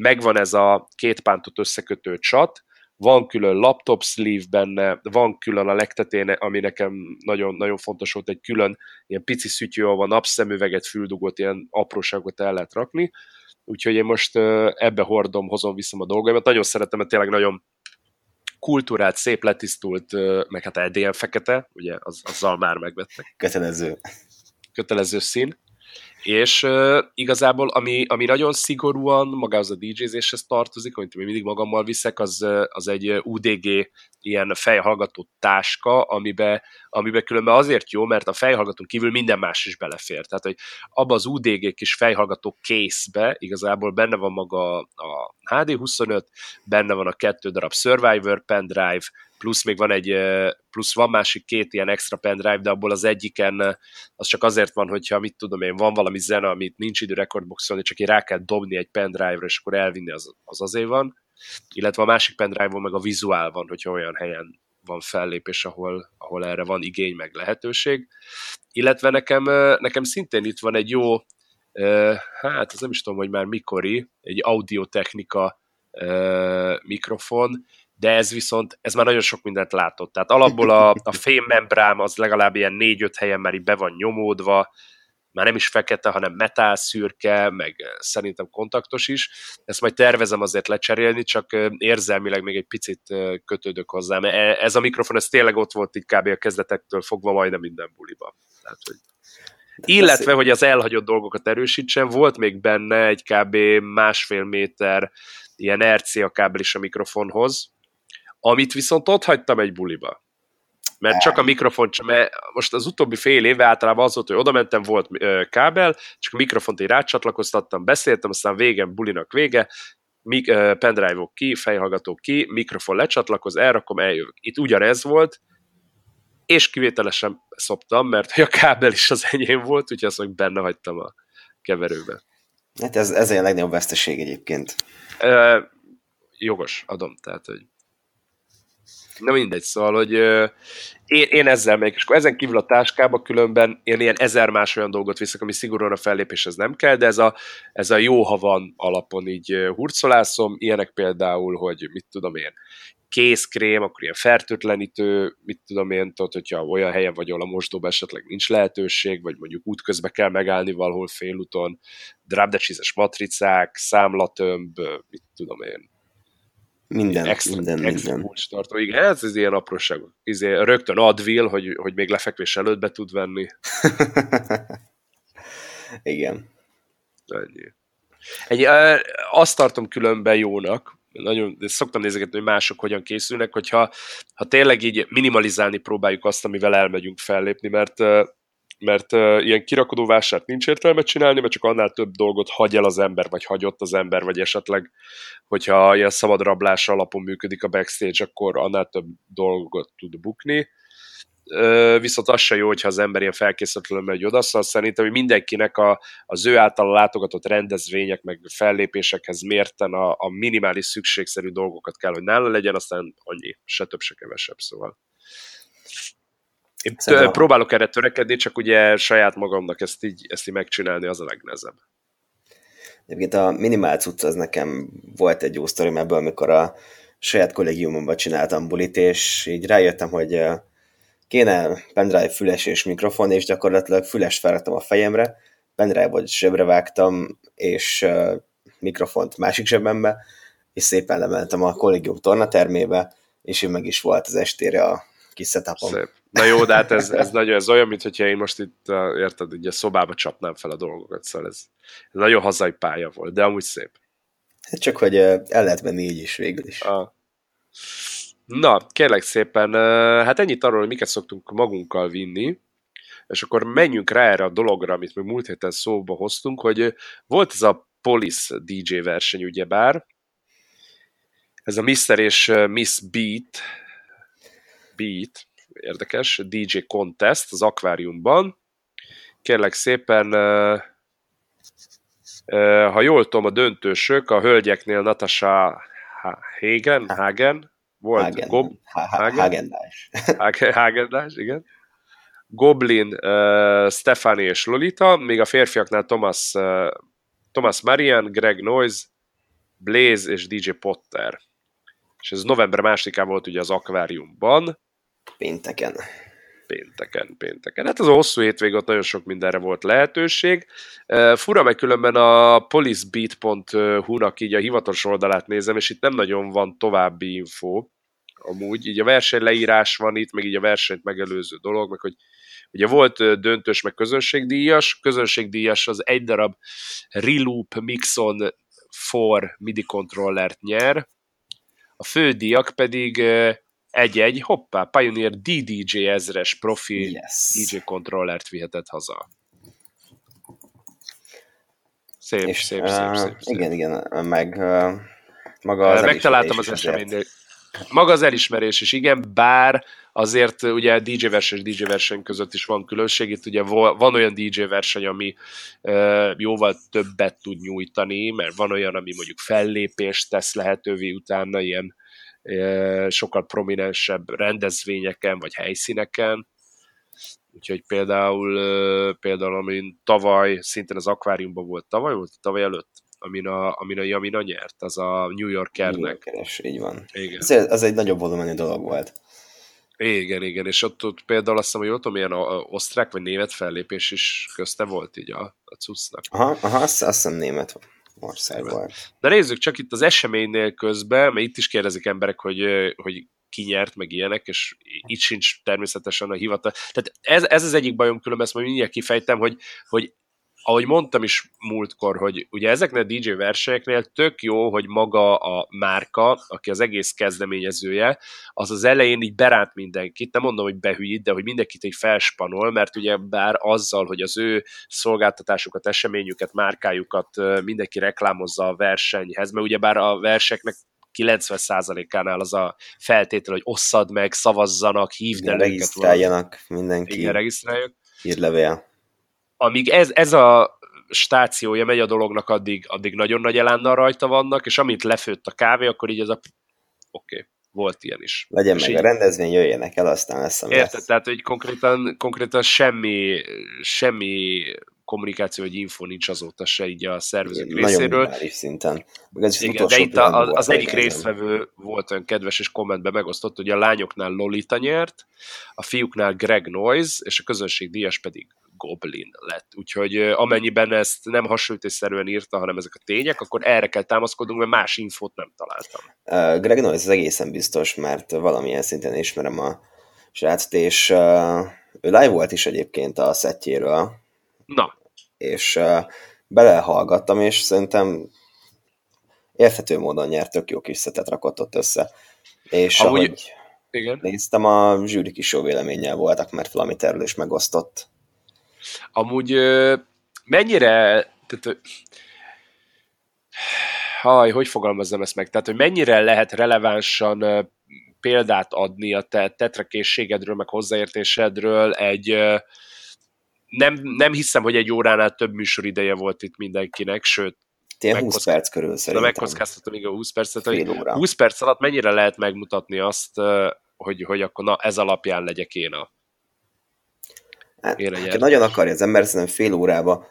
Megvan ez a két pántot összekötő csat, van külön laptop sleeve benne, van külön a legtetén, ami nekem nagyon, nagyon fontos volt, egy külön ilyen pici szütyő, ahol napszemüveget, füldugot, ilyen apróságot el lehet rakni, úgyhogy én most ebbe hordom, hozom, viszem a dolgaimat, nagyon szeretem, mert tényleg nagyon kultúrát, szép letisztult, meg hát EDM fekete, ugye az, azzal már megvettek. Kötelező. Kötelező szín és uh, igazából ami, ami nagyon szigorúan magához a DJ-zéshez tartozik, amit én mindig magammal viszek, az, az egy UDG ilyen fejhallgató táska, amibe, amibe különben azért jó, mert a fejhallgatón kívül minden más is belefér. Tehát, hogy abba az UDG kis fejhallgató case-be igazából benne van maga a HD25, benne van a kettő darab Survivor pendrive, plusz még van egy, plusz van másik két ilyen extra pendrive, de abból az egyiken az csak azért van, hogyha mit tudom én, van valami zene, amit nincs idő rekordboxolni, csak én rá kell dobni egy pendrive-ra, és akkor elvinni, az, az azért van. Illetve a másik pendrive-on meg a vizuál van, hogyha olyan helyen van fellépés, ahol, ahol erre van igény, meg lehetőség. Illetve nekem, nekem szintén itt van egy jó hát az nem is tudom, hogy már mikori, egy audiotechnika mikrofon, de ez viszont, ez már nagyon sok mindent látott. Tehát alapból a, a fémmembrám az legalább ilyen négy-öt helyen már így be van nyomódva, már nem is fekete, hanem metál szürke, meg szerintem kontaktos is. Ezt majd tervezem azért lecserélni, csak érzelmileg még egy picit kötődök hozzá. Mert e, ez a mikrofon, ez tényleg ott volt itt kb. a kezdetektől fogva majdnem minden buliba. Tehát, hogy illetve, hogy az elhagyott dolgokat erősítsen, volt még benne egy kb. másfél méter ilyen RCA kábel is a mikrofonhoz, amit viszont ott hagytam egy buliba. Mert csak a mikrofon, mert most az utóbbi fél éve általában az volt, hogy oda mentem, volt kábel, csak a mikrofont így rácsatlakoztattam, beszéltem, aztán végén bulinak vége, mik, uh, pendrive-ok ki, fejhallgatók ki, mikrofon lecsatlakoz, elrakom, eljövök. Itt ugyanez volt, és kivételesen szoptam, mert a kábel is az enyém volt, úgyhogy azt meg benne hagytam a keverőbe. Hát ez, ez a legnagyobb veszteség egyébként. Uh, jogos, adom, tehát, hogy Na mindegy, szóval, hogy én, én ezzel megyek, és akkor ezen kívül a táskába különben én ilyen ezer más olyan dolgot viszek, ami szigorúan a fellépéshez nem kell, de ez a, ez a jó, ha van alapon így hurcolászom, ilyenek például, hogy mit tudom én, kézkrém, akkor ilyen fertőtlenítő, mit tudom én, tudod, hogyha olyan helyen vagy, ahol a mosdóban esetleg nincs lehetőség, vagy mondjuk útközben kell megállni valahol félúton, drábdecsízes matricák, számlatömb, mit tudom én, minden, extra, minden, extra minden. tartó. Igen, ez az ilyen apróság. Izé, rögtön advil, hogy, hogy még lefekvés előtt be tud venni. Igen. Ennyi. Egy, azt tartom különben jónak, nagyon szoktam nézegetni, hogy mások hogyan készülnek, hogyha ha tényleg így minimalizálni próbáljuk azt, amivel elmegyünk fellépni, mert mert ilyen kirakodó vásárt nincs értelme csinálni, mert csak annál több dolgot hagy el az ember, vagy hagyott az ember, vagy esetleg, hogyha ilyen szabad rablás alapon működik a backstage, akkor annál több dolgot tud bukni. Viszont az se jó, hogyha az ember ilyen felkészületlen megy oda, szóval szerintem, hogy mindenkinek a, az ő által látogatott rendezvények, meg fellépésekhez mérten a, a minimális szükségszerű dolgokat kell, hogy nála legyen, aztán annyi, se több, se kevesebb, szóval. Én Szerintem próbálok erre törekedni, csak ugye saját magamnak ezt így, ezt így megcsinálni az a legnehezebb. Egyébként a minimál cucc az nekem volt egy jó sztorim ebből, amikor a saját kollégiumomban csináltam bulit, és így rájöttem, hogy kéne pendrive füles és mikrofon, és gyakorlatilag füles felraktam a fejemre, pendrive vagy zsebre vágtam, és mikrofont másik zsebembe, és szépen lementem a kollégium tornatermébe, és én meg is volt az estére a kis setupom. Szép. Na jó, de hát ez, ez, nagyon, ez olyan, mintha én most itt, érted, ugye szobába csapnám fel a dolgokat, szóval ez, ez nagyon hazai pálya volt, de amúgy szép. Hát csak, hogy el lehet menni így is végül is. Ah. Na, kérlek szépen, hát ennyit arról, hogy miket szoktunk magunkkal vinni, és akkor menjünk rá erre a dologra, amit még múlt héten szóba hoztunk, hogy volt ez a Police DJ verseny, ugyebár, ez a Mr. és Miss Beat, Beat, érdekes, DJ Contest az akváriumban. Kérlek szépen, ha jól tudom, a döntősök, a hölgyeknél Natasha Hagen, Hagen volt, Hagen, Gob, Hagen, Hagendás, igen. Goblin, uh, Stefani és Lolita, még a férfiaknál Thomas, uh, Thomas Marian, Greg Noise, Blaze és DJ Potter. És ez november másodikán volt ugye az akváriumban. Pénteken. Pénteken, pénteken. Hát az a hosszú hétvég ott nagyon sok mindenre volt lehetőség. Fura meg különben a policebeat.hu-nak így a hivatalos oldalát nézem, és itt nem nagyon van további info. Amúgy így a verseny leírás van itt, meg így a versenyt megelőző dolog, meg hogy ugye volt döntős, meg közönségdíjas. Közönségdíjas az egy darab Reloop Mixon for MIDI controllert nyer, a fődíjak pedig egy-egy, hoppá, Pioneer DDJ ezres profi yes. DJ kontrollert vihetett haza. Szép, és, szép, szép, uh, szép, szép. Igen, igen, meg uh, maga az Megtaláltam az eseménynél. Maga az elismerés is, igen, bár azért ugye DJ verseny és DJ verseny között is van különbség, itt ugye van olyan DJ verseny, ami jóval többet tud nyújtani, mert van olyan, ami mondjuk fellépést tesz lehetővé utána, ilyen sokkal prominensebb rendezvényeken vagy helyszíneken, Úgyhogy például, például amin tavaly, szintén az akváriumban volt tavaly, volt tavaly előtt, amin a, amin a Jamina nyert, az a New Yorkernek. New Yorkeres, így van. Igen. Ez, ez egy nagyobb volumenű dolog volt. Igen, igen, és ott, ott például azt hiszem, hogy ott milyen a, a osztrák vagy német fellépés is közte volt így a, a cuccnak. Aha, aha azt, azt hiszem német ország volt. De nézzük csak itt az eseménynél közben, mert itt is kérdezik emberek, hogy, hogy ki nyert, meg ilyenek, és itt sincs természetesen a hivatal. Tehát ez, ez az egyik bajom, különben ezt majd mindjárt kifejtem, hogy, hogy ahogy mondtam is múltkor, hogy ugye ezeknél a DJ versenyeknél tök jó, hogy maga a márka, aki az egész kezdeményezője, az az elején így beránt mindenkit, nem mondom, hogy behűít, de hogy mindenkit egy felspanol, mert ugye bár azzal, hogy az ő szolgáltatásukat, eseményüket, márkájukat mindenki reklámozza a versenyhez, mert ugye bár a verseknek 90%-ánál az a feltétel, hogy osszad meg, szavazzanak, hívd el Regisztráljanak mindenki. Igen, regisztráljuk. Hírlevél amíg ez, ez a stációja megy a dolognak, addig, addig nagyon nagy elánnal rajta vannak, és amint lefőtt a kávé, akkor így ez a oké, okay, volt ilyen is. Legyen és meg így, a rendezvény, jöjjenek el, aztán lesz, ami Érted, lesz. tehát hogy konkrétan, konkrétan semmi, semmi kommunikáció, hogy info nincs azóta se így a szervezők Igen, részéről. Nagyon szinten. ez Igen, de itt a, az, az egyik résztvevő volt olyan kedves, és kommentben megosztott, hogy a lányoknál Lolita nyert, a fiúknál Greg Noise, és a közönség díjas pedig Goblin lett. Úgyhogy amennyiben ezt nem hasonlítésszerűen írta, hanem ezek a tények, akkor erre kell támaszkodnunk, mert más infót nem találtam. Uh, Greg Noyes az egészen biztos, mert valamilyen szinten ismerem a srácot, és uh, ő live volt is egyébként a szettjéről. Na. És uh, belehallgattam, és szerintem érthető módon nyert, tök jó kis szetet rakott ott össze. És Amúgy, ahogy igen. néztem, a zsűrik is jó véleménnyel voltak, mert valamit erről is megosztott. Amúgy mennyire, tehát, haj, hogy fogalmazzam ezt meg, tehát, hogy mennyire lehet relevánsan példát adni a te tetrakészségedről, meg hozzáértésedről egy, nem, nem hiszem, hogy egy óránál több műsorideje volt itt mindenkinek, sőt, Ilyen 20 perc körül szerintem. Megkockáztatom, igen, 20 percet. Hogy 20 perc alatt mennyire lehet megmutatni azt, hogy, hogy akkor na, ez alapján legyek én a Hát, ha nagyon akarja az ember, szerintem fél órába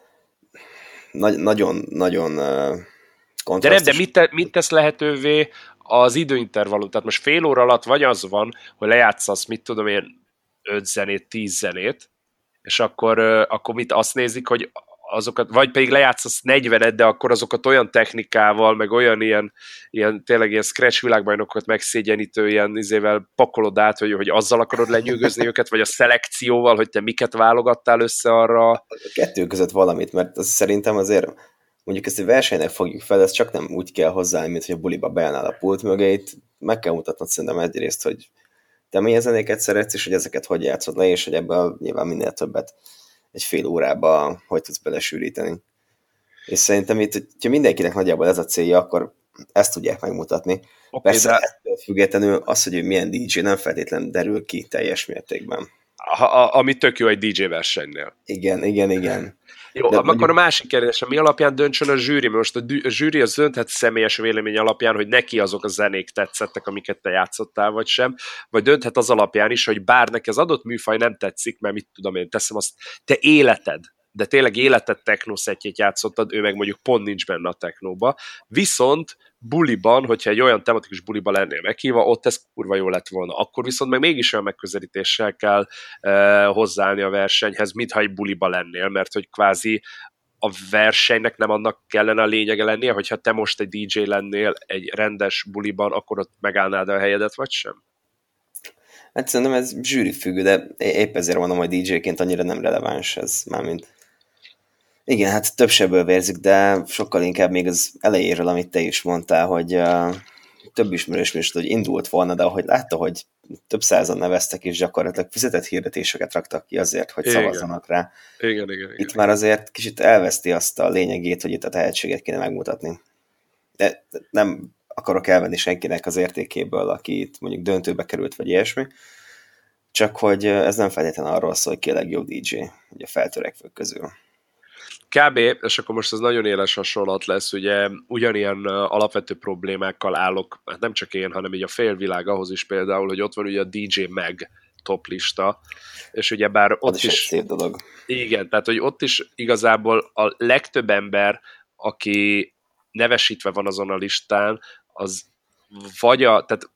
nagyon-nagyon uh, De nem, de mit, te, mit tesz lehetővé az időintervallum? Tehát most fél óra alatt vagy az van, hogy lejátszasz, mit tudom én, öt zenét, tíz zenét, és akkor, akkor mit azt nézik, hogy azokat, vagy pedig lejátszasz 40 de akkor azokat olyan technikával, meg olyan ilyen, ilyen tényleg ilyen scratch világbajnokokat megszégyenítő ilyen izével pakolod át, hogy, hogy azzal akarod lenyűgözni őket, vagy a szelekcióval, hogy te miket válogattál össze arra. A kettő között valamit, mert az szerintem azért mondjuk ezt egy versenynek fogjuk fel, ez csak nem úgy kell hozzá, mint hogy a buliba beállnál a pult mögé, itt meg kell mutatnod szerintem egyrészt, hogy te milyen zenéket szeretsz, és hogy ezeket hogy játszod le, és hogy ebből nyilván minél többet egy fél órába hogy tudsz belesűríteni. És szerintem itt, hogyha mindenkinek nagyjából ez a célja, akkor ezt tudják megmutatni. Okay, Persze de... ettől függetlenül az, hogy ő milyen DJ nem feltétlenül derül ki teljes mértékben. A, a, ami tök jó egy DJ versenynél. Igen, igen, igen. Jó, De akkor mondjuk... a másik kérdés, mi alapján döntsön a zsűri? Most a, a zsűri az dönthet személyes vélemény alapján, hogy neki azok a zenék tetszettek, amiket te játszottál, vagy sem, vagy dönthet az alapján is, hogy bár neki az adott műfaj nem tetszik, mert mit tudom én, teszem azt, te életed, de tényleg életed technoszetjét játszottad, ő meg mondjuk pont nincs benne a technóba, viszont buliban, hogyha egy olyan tematikus buliba lennél meghívva, ott ez kurva jó lett volna. Akkor viszont meg mégis olyan megközelítéssel kell e, hozzáállni a versenyhez, mintha egy buliba lennél, mert hogy kvázi a versenynek nem annak kellene a lényege lennie, hogyha te most egy DJ lennél egy rendes buliban, akkor ott megállnád a helyedet, vagy sem? Hát szerintem ez zsűri függő, de épp ezért mondom, hogy DJ-ként annyira nem releváns ez, mármint igen, hát több sebből vérzik, de sokkal inkább még az elejéről, amit te is mondtál, hogy uh, több ismerős is, hogy indult volna, de ahogy látta, hogy több százan neveztek, és gyakorlatilag fizetett hirdetéseket raktak ki azért, hogy igen. szavazzanak rá. Igen, igen, igen. Itt már azért kicsit elveszti azt a lényegét, hogy itt a tehetséget kéne megmutatni. De nem akarok elvenni senkinek az értékéből, aki itt mondjuk döntőbe került, vagy ilyesmi, csak hogy ez nem feltétlenül arról szól, hogy ki a legjobb DJ, ugye a feltörekvők közül. Kb. és akkor most ez nagyon éles hasonlat lesz, ugye ugyanilyen alapvető problémákkal állok, hát nem csak én, hanem így a félvilág ahhoz is például, hogy ott van ugye a DJ Meg top lista, és ugye bár ott is... is szép dolog. Igen, tehát hogy ott is igazából a legtöbb ember, aki nevesítve van azon a listán, az vagy a, tehát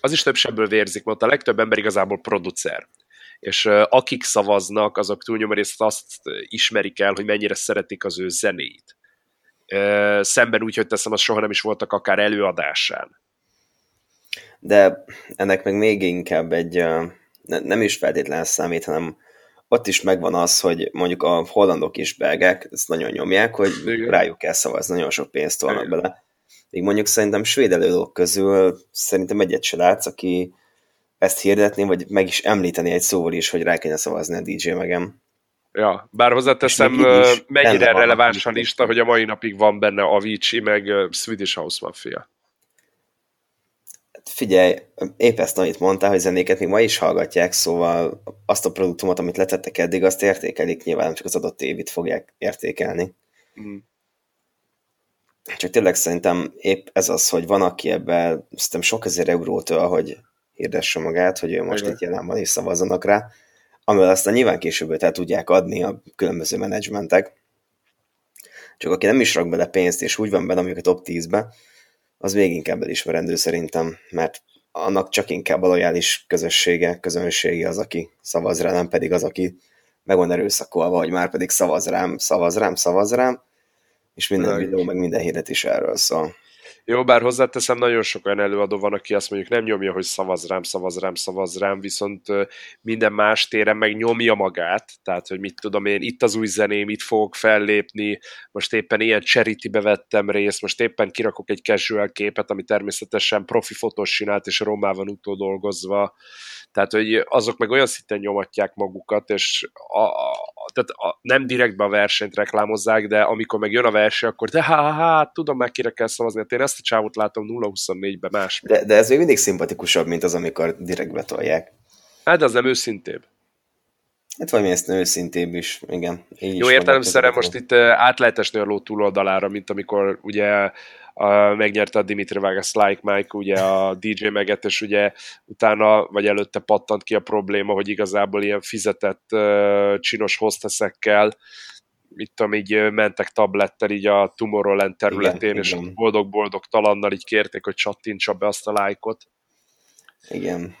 az is több sebből vérzik, mert a legtöbb ember igazából producer. És akik szavaznak, azok túlnyomó részt azt ismerik el, hogy mennyire szeretik az ő zenéit. Szemben úgy, hogy teszem, az soha nem is voltak akár előadásán. De ennek meg még inkább egy, ne, nem is feltétlenül számít, hanem ott is megvan az, hogy mondjuk a hollandok és belgák ezt nagyon nyomják, hogy Igen. rájuk kell szavazni, nagyon sok pénzt tolnak bele. Még mondjuk szerintem svéd előadók közül szerintem egyet se látsz, aki ezt hirdetni, vagy meg is említeni egy szóval is, hogy rá kéne szavazni a DJ megem. Ja, bár hozzáteszem, mennyire releváns a lista, hogy a mai napig van benne Avicii, meg Swedish House Mafia. Hát figyelj, épp ezt amit mondtál, hogy zenéket még ma is hallgatják, szóval azt a produktumot, amit letettek eddig, azt értékelik, nyilván nem csak az adott évit fogják értékelni. Mm. Csak tényleg szerintem épp ez az, hogy van, aki ebben szerintem sok ezer eurótól, hogy hirdesse magát, hogy ő most Igen. itt jelen van és szavazzanak rá, amivel aztán nyilván később el tudják adni a különböző menedzsmentek. Csak aki nem is rak bele pénzt, és úgy van benne mondjuk a top 10-be, az még inkább elismerendő szerintem, mert annak csak inkább a lojális közössége, közönsége az, aki szavaz rá, nem pedig az, aki meg van erőszakolva, hogy már pedig szavaz rám, szavaz rám, szavaz rám, és minden videó, meg minden hirdetés erről szól. Jó, bár hozzáteszem, nagyon sok olyan előadó van, aki azt mondjuk nem nyomja, hogy szavaz rám, szavaz rám, szavaz rám, viszont minden más téren meg nyomja magát, tehát, hogy mit tudom én, itt az új zeném, itt fogok fellépni, most éppen ilyen charity vettem részt, most éppen kirakok egy casual képet, ami természetesen profi fotós csinált, és rommá van dolgozva, tehát, hogy azok meg olyan szinten nyomatják magukat, és a, a, tehát a, nem direktbe a versenyt reklámozzák, de amikor meg jön a verseny, akkor de hát, hát tudom már kire kell szavazni, hát én ezt a csávot látom 0-24-ben más. De, de ez még mindig szimpatikusabb, mint az, amikor direktbe tolják. Hát de az nem őszintébb. Hát valami ezt őszintébb is, igen. Így Jó, értelemszerűen most itt át lehet esni a ló túloldalára, mint amikor ugye a, megnyerte a Dimitri Vegas Like Mike, ugye a DJ meget, és ugye utána, vagy előtte pattant ki a probléma, hogy igazából ilyen fizetett uh, csinos hosteszekkel mit tudom, így mentek tablettel így a Tomorrowland területén, igen, és boldog-boldog talannal így kérték, hogy csattintsa be azt a lájkot. Igen.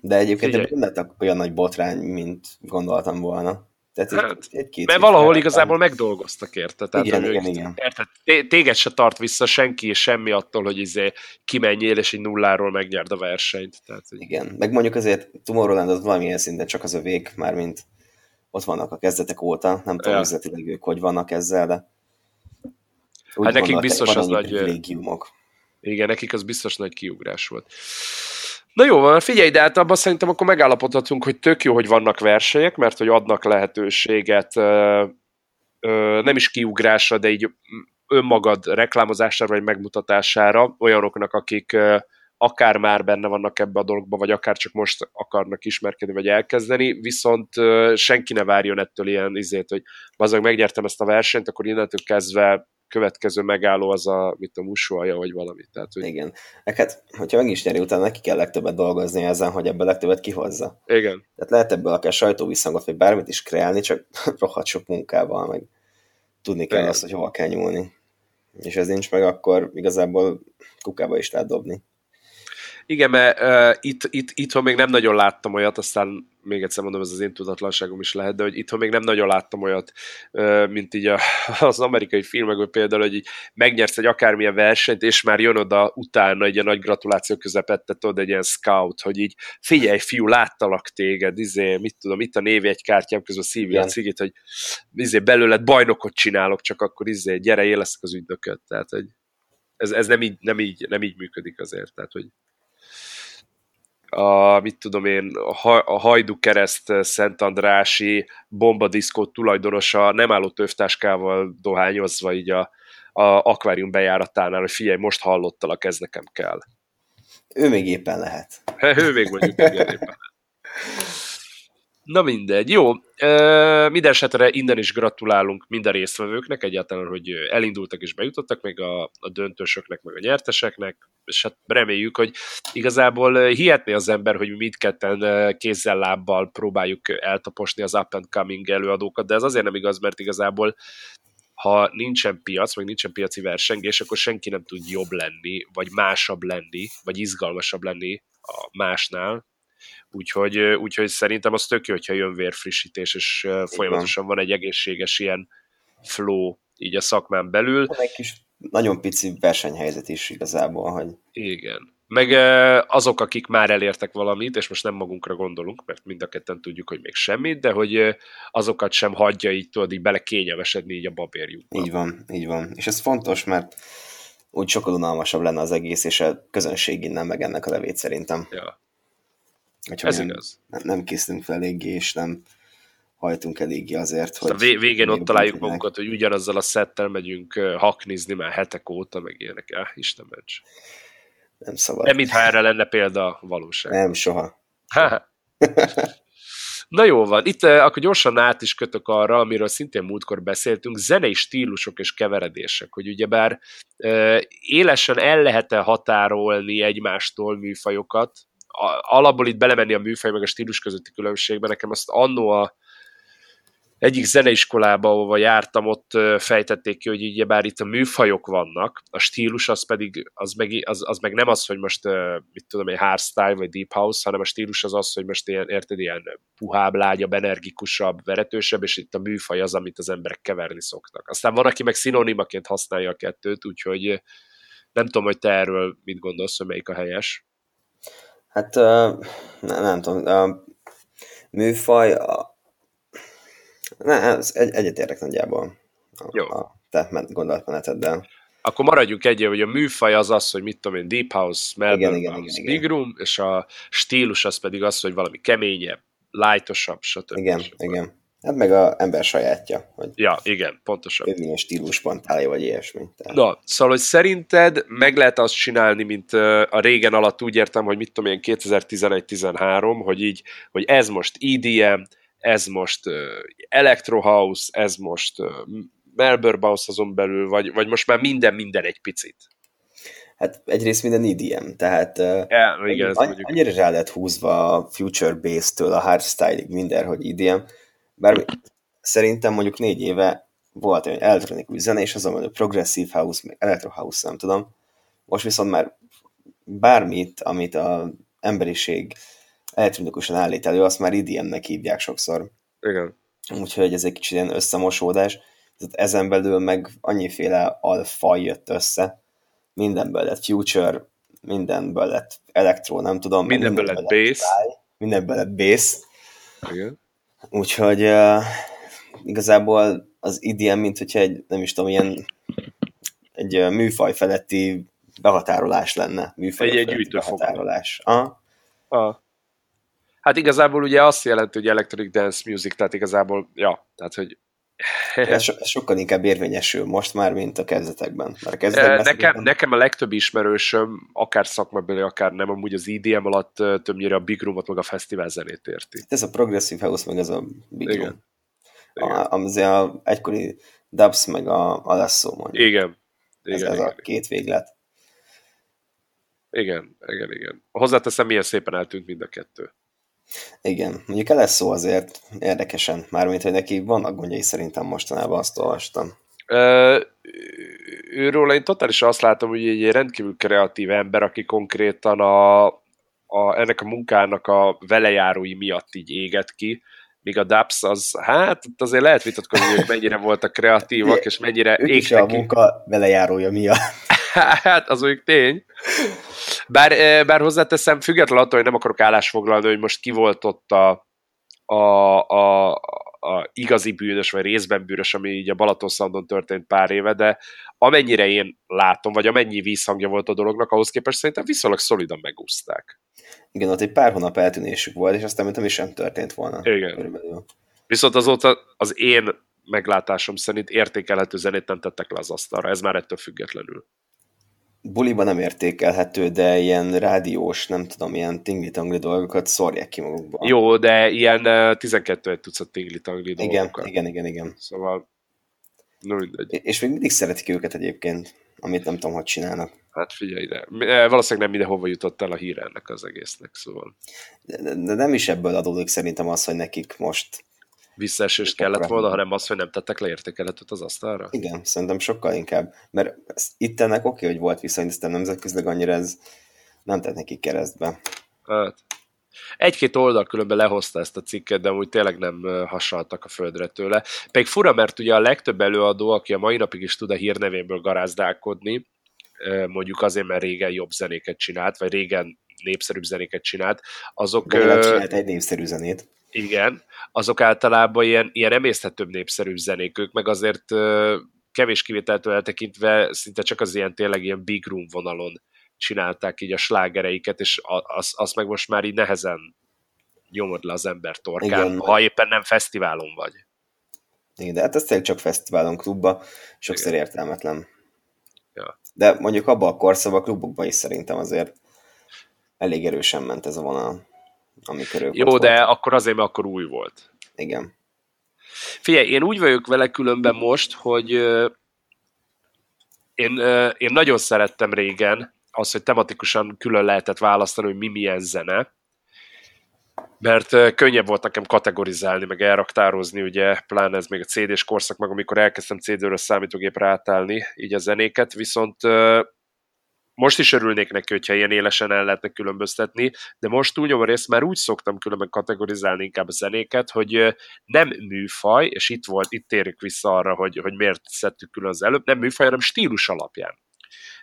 De egyébként nem lett olyan nagy botrány, mint gondoltam volna. Tehát hát, egy, egy mert valahol igazából megdolgoztak érte. Tehát, igen, igen, igen. Érted? Téged se tart vissza senki és semmi attól, hogy izé kimenjél, és egy nulláról megnyerd a versenyt. Tehát, hogy... Igen, meg mondjuk azért Tomorrowland az valamilyen szinten csak az övék, már mint ott vannak a kezdetek óta, nem tudom üzletileg ők hogy vannak ezzel, de úgy hát nekik biztos az nagy... Légiumok. Igen, nekik az biztos nagy kiugrás volt. Na jó, van, figyelj, de hát abban szerintem akkor megállapodhatunk, hogy tök jó, hogy vannak versenyek, mert hogy adnak lehetőséget nem is kiugrásra, de így önmagad reklámozására vagy megmutatására olyanoknak, akik akár már benne vannak ebbe a dologba, vagy akár csak most akarnak ismerkedni, vagy elkezdeni, viszont senki ne várjon ettől ilyen izét, hogy azok megnyertem ezt a versenyt, akkor innentől kezdve következő megálló az a, mit a musója, vagy valami. Tehát, hogy... Igen. Hát, hogyha meg is nyeri, utána neki kell legtöbbet dolgozni ezen, hogy ebből legtöbbet kihozza. Igen. Tehát lehet ebből akár sajtóvisszangot, vagy bármit is kreálni, csak rohadt sok munkával, meg tudni kell Igen. azt, hogy hova kell nyúlni. És ez nincs meg, akkor igazából kukába is lehet dobni. Igen, mert uh, itt, itt, itthon még nem nagyon láttam olyat, aztán még egyszer mondom, ez az én tudatlanságom is lehet, de hogy itthon még nem nagyon láttam olyat, mint így az amerikai filmekből például, hogy így megnyersz egy akármilyen versenyt, és már jön oda utána egy ilyen nagy gratuláció közepette, tudod, egy ilyen scout, hogy így figyelj, fiú, láttalak téged, izé, mit tudom, itt a kártyám közben szívja a cigit, hogy izé, belőled bajnokot csinálok, csak akkor izé, gyere, éleszek az ügynököt, tehát, hogy ez, ez nem, így, nem, így, nem így működik azért, tehát, hogy a, mit tudom én, a Hajdu Kereszt Szent Andrási bombadiszkó tulajdonosa nem álló tövtáskával dohányozva így a, a akvárium bejáratánál, hogy figyelj, most hallottalak, ez nekem kell. Ő még éppen lehet. ő még mondjuk éppen Na mindegy, jó. E, minden innen is gratulálunk minden résztvevőknek egyáltalán, hogy elindultak és bejutottak, meg a, a döntősöknek, meg a nyerteseknek, és hát reméljük, hogy igazából hihetné az ember, hogy mi mindketten kézzel-lábbal próbáljuk eltaposni az up and coming előadókat, de ez azért nem igaz, mert igazából ha nincsen piac, vagy nincsen piaci versengés, akkor senki nem tud jobb lenni, vagy másabb lenni, vagy izgalmasabb lenni a másnál, Úgyhogy, úgyhogy szerintem az tök jó, hogyha jön vérfrissítés, és folyamatosan van egy egészséges ilyen flow így a szakmán belül. Van egy kis nagyon pici versenyhelyzet is igazából, hogy... Igen. Meg azok, akik már elértek valamit, és most nem magunkra gondolunk, mert mind a ketten tudjuk, hogy még semmit, de hogy azokat sem hagyja így, tudod, így bele kényelmesedni így a babérjukba. Így van, így van. És ez fontos, mert úgy sokkal unalmasabb lenne az egész, és a közönség innen meg ennek a levét szerintem. Ja. Hogyha Ez igaz. Nem, nem készülünk fel eléggé, és nem hajtunk eléggé azért, hogy... A végén ott találjuk magunkat, hogy ugyanazzal a szettel megyünk haknizni már hetek óta, meg ilyenek. Ah, Isten ments. Nem szabad. Nem, mintha erre lenne példa a valóság. Nem, soha. Na jó van, itt akkor gyorsan át is kötök arra, amiről szintén múltkor beszéltünk, zenei stílusok és keveredések, hogy ugyebár élesen el lehet-e határolni egymástól műfajokat, alapból itt belemenni a műfaj meg a stílus közötti különbségbe, nekem azt annó a egyik zeneiskolába, ahova jártam, ott fejtették ki, hogy így bár itt a műfajok vannak, a stílus az pedig, az meg, az, az meg nem az, hogy most, mit tudom, egy hardstyle vagy deep house, hanem a stílus az az, hogy most ilyen, érted, ilyen puhább, lágyabb, energikusabb, veretősebb, és itt a műfaj az, amit az emberek keverni szoktak. Aztán van, aki meg szinonimaként használja a kettőt, úgyhogy nem tudom, hogy te erről mit gondolsz, hogy melyik a helyes. Hát nem, nem tudom, a műfaj, a, ne, ez egy, egyetértek nagyjából a, Jó. a te gondolatmeneteddel. Akkor maradjunk egy, hogy a műfaj az az, hogy mit tudom én, Deep House, Melbourne igen, House, igen, Big Room, és a stílus az pedig az, hogy valami keményebb, lightosabb, stb. Igen, stb. igen. Hát meg a ember sajátja. Hogy ja, igen, pontosan. Ő milyen stílusban találja, vagy ilyesmi. Tehát. Na, szóval, hogy szerinted meg lehet azt csinálni, mint a régen alatt úgy értem, hogy mit tudom én, 2011-13, hogy így, hogy ez most EDM, ez most uh, Electro House, ez most uh, Melbourne House azon belül, vagy, vagy most már minden, minden egy picit. Hát egyrészt minden EDM, tehát ja, igen, annyi, annyira rá lehet húzva a future base-től a hardstyle-ig minden, hogy EDM, bár szerintem mondjuk négy éve volt egy elektronikus zene, és azon a progressive house, meg electro house, nem tudom. Most viszont már bármit, amit az emberiség elektronikusan állít elő, azt már IDM-nek hívják sokszor. Igen. Úgyhogy ez egy kicsit ilyen összemosódás. Tehát ezen belül meg annyiféle alfaj jött össze. Mindenből lett future, mindenből lett elektro, nem tudom. Mindenből, mindenből lett bass. Mindenből lett bass. Igen. Úgyhogy uh, igazából az IDM, mint hogyha egy, nem is tudom, ilyen egy uh, műfaj feletti behatárolás lenne. Műfaj egy, egy behatárolás. Aha. Ah. Hát igazából ugye azt jelenti, hogy electronic dance music, tehát igazából, ja, tehát hogy ez, so, ez sokkal inkább érvényesül most már, mint a kezdetekben. Mert a kezdetekben nekem, szerintem... nekem a legtöbb ismerősöm, akár szakmabeli, akár nem, amúgy az EDM alatt többnyire a Big Room-ot, meg a fesztivál zenét érti. Ez a Progressive House, meg ez a Big Igen. Room. Igen. A, az a egykori Dubs, meg a Alesso mondjuk. Igen. Igen, ez, ez igen, a két véglet. Igen, igen, igen. Hozzáteszem, milyen szépen eltűnt mind a kettő. Igen, mondjuk el lesz szó azért érdekesen, mármint, hogy neki vannak gondjai szerintem mostanában, azt olvastam. Uh, őről én totálisan azt látom, hogy egy rendkívül kreatív ember, aki konkrétan a, a, ennek a munkának a velejárói miatt így éget ki, míg a Dubs az, hát azért lehet vitatkozni, hogy mennyire voltak kreatívak, és mennyire égtek a munka velejárója miatt. hát, az úgy tény. Bár, eh, bár hozzáteszem, függetlenül attól, hogy nem akarok állásfoglalni, hogy most ki volt ott a, a, a, a igazi bűnös, vagy részben bűnös, ami így a Balatonszandon történt pár éve, de amennyire én látom, vagy amennyi vízhangja volt a dolognak, ahhoz képest szerintem viszonylag szolidan megúzták. Igen, ott egy pár hónap eltűnésük volt, és aztán mint ami sem történt volna. Igen. Körülbelül. Viszont azóta az én meglátásom szerint értékelhető zenét nem tettek le az asztalra, ez már ettől függetlenül. Buliban nem értékelhető, de ilyen rádiós, nem tudom, ilyen tingli-tangli dolgokat szórják ki magukba. Jó, de ilyen 12 egy tucat tingli-tangli igen, dolgokat. igen, igen, igen. Szóval, no mindegy. És még mindig szeretik őket egyébként, amit nem tudom, hogy csinálnak. Hát figyelj ide. Eh, Valószínűleg nem mindenhova jutott el a hír ennek az egésznek, szóval de, de nem is ebből adódik szerintem az, hogy nekik most visszaesést kellett volna, hanem az, hogy nem tettek le értékelhetőt az asztalra. Igen, szerintem sokkal inkább. Mert itt ennek oké, hogy volt viszony, de nemzetközileg annyira ez nem tett neki keresztbe. Hát. Egy-két oldal különben lehozta ezt a cikket, de úgy tényleg nem hasaltak a földre tőle. Pedig fura, mert ugye a legtöbb előadó, aki a mai napig is tud a hírnevéből garázdálkodni, mondjuk azért, mert régen jobb zenéket csinált, vagy régen népszerűbb zenéket csinált, azok... De csinált egy népszerű zenét. Igen, azok általában ilyen, ilyen emészthetőbb népszerűbb zenék, ők meg azért kevés kivételtől eltekintve szinte csak az ilyen tényleg ilyen big room vonalon csinálták így a slágereiket, és a- az, meg most már így nehezen nyomod le az ember torkán, Igen. ha éppen nem fesztiválon vagy. Igen, de hát ez tényleg csak fesztiválon, klubba, sokszor értelmetlen. Ja. De mondjuk abban a korszakban, a klubokban is szerintem azért elég erősen ment ez a vonal, amikor ők Jó, de voltak. akkor azért, mert akkor új volt. Igen. Figyelj, én úgy vagyok vele különben most, hogy én, én nagyon szerettem régen az, hogy tematikusan külön lehetett választani, hogy mi milyen zene, mert könnyebb volt nekem kategorizálni, meg elraktározni, ugye, pláne ez még a CD-s korszak, meg amikor elkezdtem CD-ről számítógépre átállni így a zenéket, viszont most is örülnék neki, hogyha ilyen élesen el lehetne különböztetni, de most túlnyomó részt már úgy szoktam különben kategorizálni inkább a zenéket, hogy nem műfaj, és itt volt, itt térünk vissza arra, hogy, hogy miért szedtük külön az előbb, nem műfaj, hanem stílus alapján.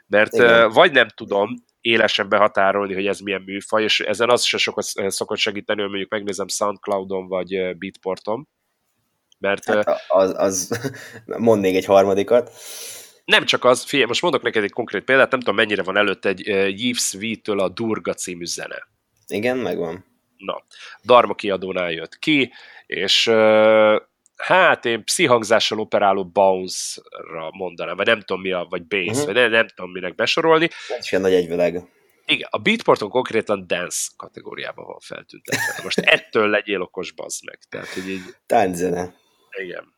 Mert Igen. vagy nem tudom élesen behatárolni, hogy ez milyen műfaj, és ezen az se sokat ö, szokott segíteni, hogy mondjuk megnézem Soundcloudon vagy Beatporton, mert Hát az, az mond még egy harmadikat. Nem csak az, figyelj, most mondok neked egy konkrét példát, nem tudom mennyire van előtt egy uh, Yves V-től a Durga című zene. Igen, megvan. Na, Darma kiadónál jött ki, és uh, hát én pszichangzással operáló bounce-ra mondanám, vagy nem tudom mi a, vagy bass, uh-huh. vagy nem, nem tudom minek besorolni. Ez is ilyen nagy egyvileg. Igen, a Beatporton konkrétan dance kategóriában van feltüntetve. Most ettől legyél okos, bazd meg. Tehát, hogy így, Tánczene. igen.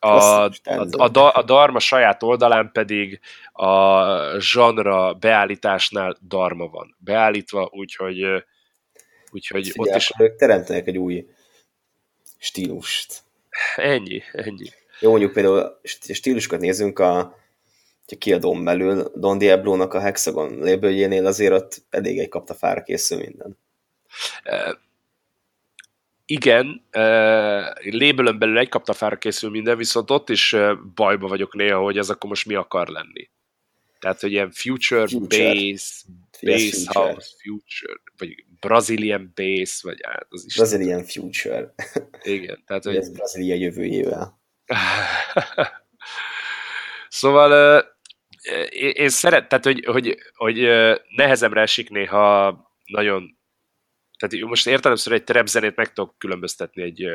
A, a, a, a Darma saját oldalán pedig a zsanra beállításnál Darma van beállítva, úgyhogy, úgyhogy ott Figyelj, is akkor ők teremtenek egy új stílust. ennyi, ennyi. Jó, mondjuk például st- stílusokat nézünk a, a kiadón belül, Don Diablo-nak a Hexagon label azért ott elég egy kapta fára készül minden. Igen, lébölön belül egy kaptafára készül minden, viszont ott is bajba vagyok néha, hogy ez akkor most mi akar lenni. Tehát, hogy ilyen future, Future. bass, Figyelj, bass future. house, future, vagy Brazilian bass, vagy hát az is. Brazilian Future. Igen, tehát, Hogy ez Brazília jövőjével. szóval én, szeret, tehát hogy, hogy, hogy nehezemre esik néha nagyon, tehát most értelemszerű egy trap meg tudok különböztetni egy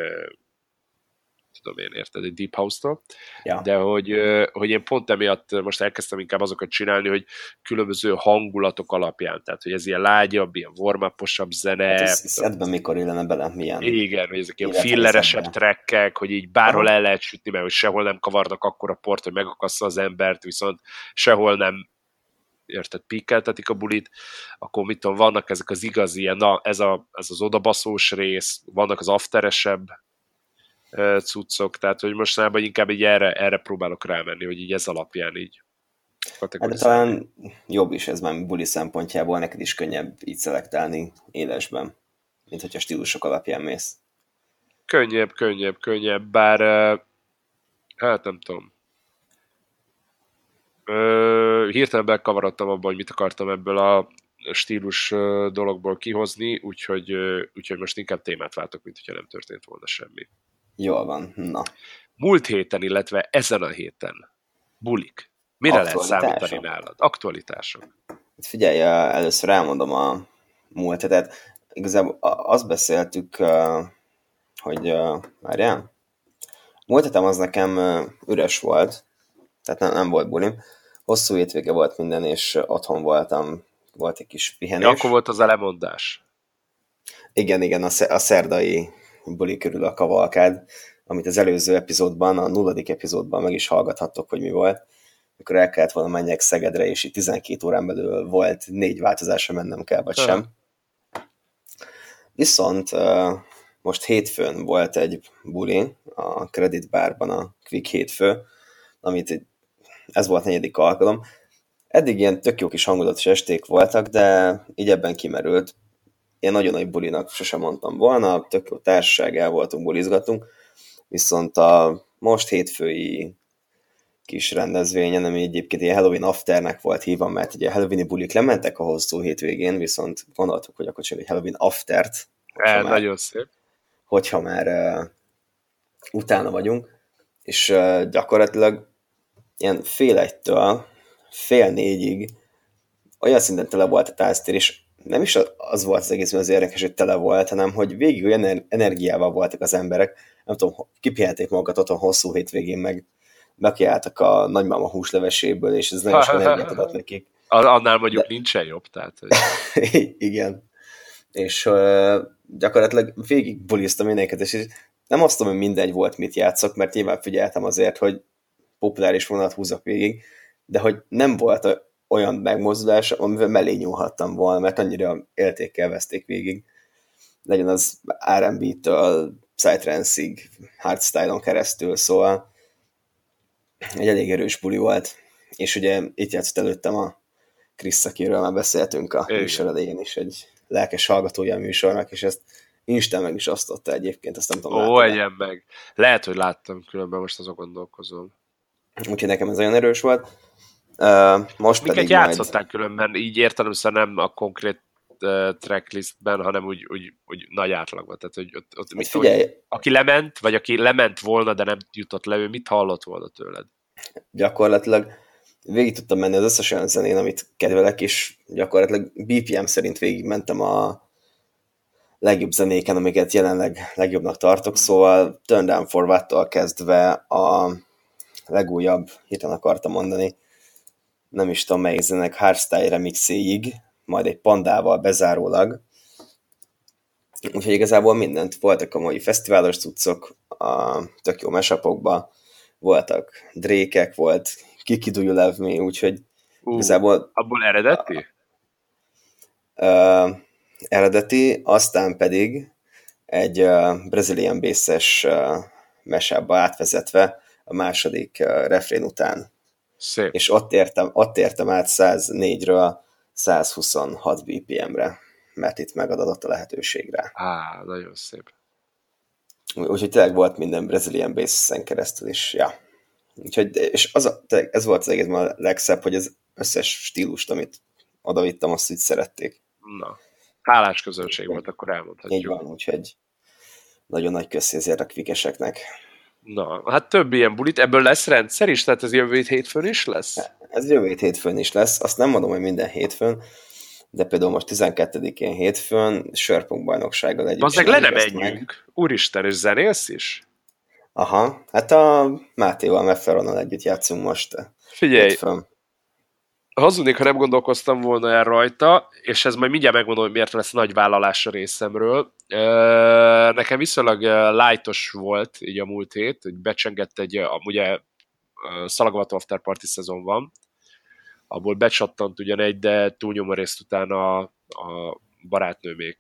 tudom én, érted, egy Deep House-tól, Ja. de hogy, hogy én pont emiatt most elkezdtem inkább azokat csinálni, hogy különböző hangulatok alapján, tehát hogy ez ilyen lágyabb, ilyen warm zene, Hát ez, ebben mikor illene bele, milyen. igen, hogy ezek ilyen filleresebb trekkek, hogy így bárhol el lehet sütni, mert hogy sehol nem kavarnak akkor a port, hogy megakassza az embert, viszont sehol nem érted, pikkeltetik a bulit, akkor mit tudom, vannak ezek az igazi, ilyen, na, ez, a, ez az odabaszós rész, vannak az afteresebb ö, cuccok, tehát hogy mostanában inkább így erre, erre próbálok rámenni, hogy így ez alapján így Hát de talán jobb is ez már buli szempontjából, neked is könnyebb így szelektálni élesben, mint hogyha stílusok alapján mész. Könnyebb, könnyebb, könnyebb, bár hát nem tudom. Ö, hirtelen bekavarodtam abban, hogy mit akartam ebből a stílus dologból kihozni, úgyhogy, úgyhogy most inkább témát váltok, mint hogyha nem történt volna semmi. Jól van, na. Múlt héten, illetve ezen a héten bulik. Mire lehet számítani nálad? Aktualitások. Hát Figyelj, először elmondom a múlt hetet. Igazából azt beszéltük, hogy várjál, múlt hetem az nekem üres volt, tehát nem, nem volt bulim, hosszú hétvége volt minden, és otthon voltam, volt egy kis pihenés. Ja, akkor volt az a lemondás. Igen, igen, a, a szerdai buli körül a kavalkád, amit az előző epizódban, a nulladik epizódban meg is hallgathattok, hogy mi volt, mikor el kellett volna menjek Szegedre, és itt 12 órán belül volt négy változásra mennem kell, vagy sem. Viszont most hétfőn volt egy buli a Credit Barban, a Quick hétfő, amit ez volt a negyedik alkalom. Eddig ilyen tök jó kis hangulatos esték voltak, de így ebben kimerült. Én nagyon nagy bulinak sosem mondtam volna, tök jó társaság, el voltunk, bulizgatunk, viszont a most hétfői kis rendezvényen, ami egyébként ilyen Halloween afternek volt hívva, mert ugye Halloween bulik lementek a hosszú hétvégén, viszont gondoltuk, hogy akkor egy Halloween aftert. Már, nagyon szép. Hogyha már uh, utána vagyunk, és uh, gyakorlatilag ilyen fél egytől fél négyig olyan szinten tele volt a táztér, és nem is az volt az egész, az érdekes, hogy tele volt, hanem hogy végig olyan energiával voltak az emberek, nem tudom, kipihenték magukat otthon hosszú hétvégén, meg bekiálltak a nagymama húsleveséből, és ez nagyon sok energiát adott nekik. Annál mondjuk De... nincsen jobb, tehát... Hogy... Igen. És uh, gyakorlatilag végig buliztam mindenket, és nem azt mondom, hogy mindegy volt, mit játszok, mert nyilván figyeltem azért, hogy populáris vonat húzok végig, de hogy nem volt olyan megmozdulás, amivel mellé nyúlhattam volna, mert annyira értékelvezték végig. Legyen az R&B-től, Psytrance-ig, hardstyle-on keresztül, szóval egy elég erős buli volt, és ugye itt játszott előttem a Krisz, akiről már beszéltünk a műsor elején is, egy lelkes hallgatója a műsornak, és ezt Instán meg is osztotta egyébként, azt nem tudom. Ó, egyen meg. Lehet, hogy láttam, különben most azon gondolkozom. Úgyhogy nekem ez olyan erős volt. Uh, most Miket pedig játszották majd... különben, így értelemszerűen nem a konkrét uh, tracklistben, hanem úgy, úgy, úgy nagy átlagban. Tehát, hogy ott, ott mit, figyelj, hogy, aki lement, vagy aki lement volna, de nem jutott le, ő mit hallott volna tőled? Gyakorlatilag végig tudtam menni az összes olyan zenén, amit kedvelek, és gyakorlatilag BPM szerint végig mentem a legjobb zenéken, amiket jelenleg legjobbnak tartok, szóval Turn Down for kezdve a legújabb, hirtelen akartam mondani, nem is tudom melyik zenek, hardstyle remixéig, majd egy pandával bezárólag. Úgyhogy igazából mindent. Voltak a mai fesztiválos cuccok, a tök jó mesapokba, voltak drékek, volt Kiki Do You Love Me, úgyhogy uh, igazából... Abból eredeti? Uh, eredeti, aztán pedig egy uh, Brazilian bass uh, mesába átvezetve a második uh, refrén után. Szép. És ott értem, ott értem át 104-ről 126 BPM-re, mert itt megadott a lehetőségre. Á, nagyon szép. Úgyhogy tényleg volt minden Brazilian bass keresztül is, ja. Úgyhogy, és az a, ez volt az egész a legszebb, hogy az összes stílust, amit odavittem, azt így szerették. Na, hálás közönség volt, akkor elmondhatjuk. Így van, úgyhogy nagyon nagy köszi ezért a kvikeseknek. Na, hát több ilyen bulit, ebből lesz rendszer is? Tehát ez jövő hétfőn is lesz? Ez jövő hétfőn is lesz, azt nem mondom, hogy minden hétfőn, de például most 12-én hétfőn Sörpunk bajnoksággal együtt. Az meg le nem menjünk. Úristen, és zenélsz is? Aha, hát a Mátéval, Mefferonnal együtt játszunk most. Figyelj, hétfőn hazudnék, ha nem gondolkoztam volna el rajta, és ez majd mindjárt megmondom, hogy miért lesz nagy vállalás a részemről. Nekem viszonylag lightos volt így a múlt hét, hogy becsengett egy, ugye Szalagavat After Party szezon van, abból becsattant ugyan egy, de túlnyomó részt utána a barátnő még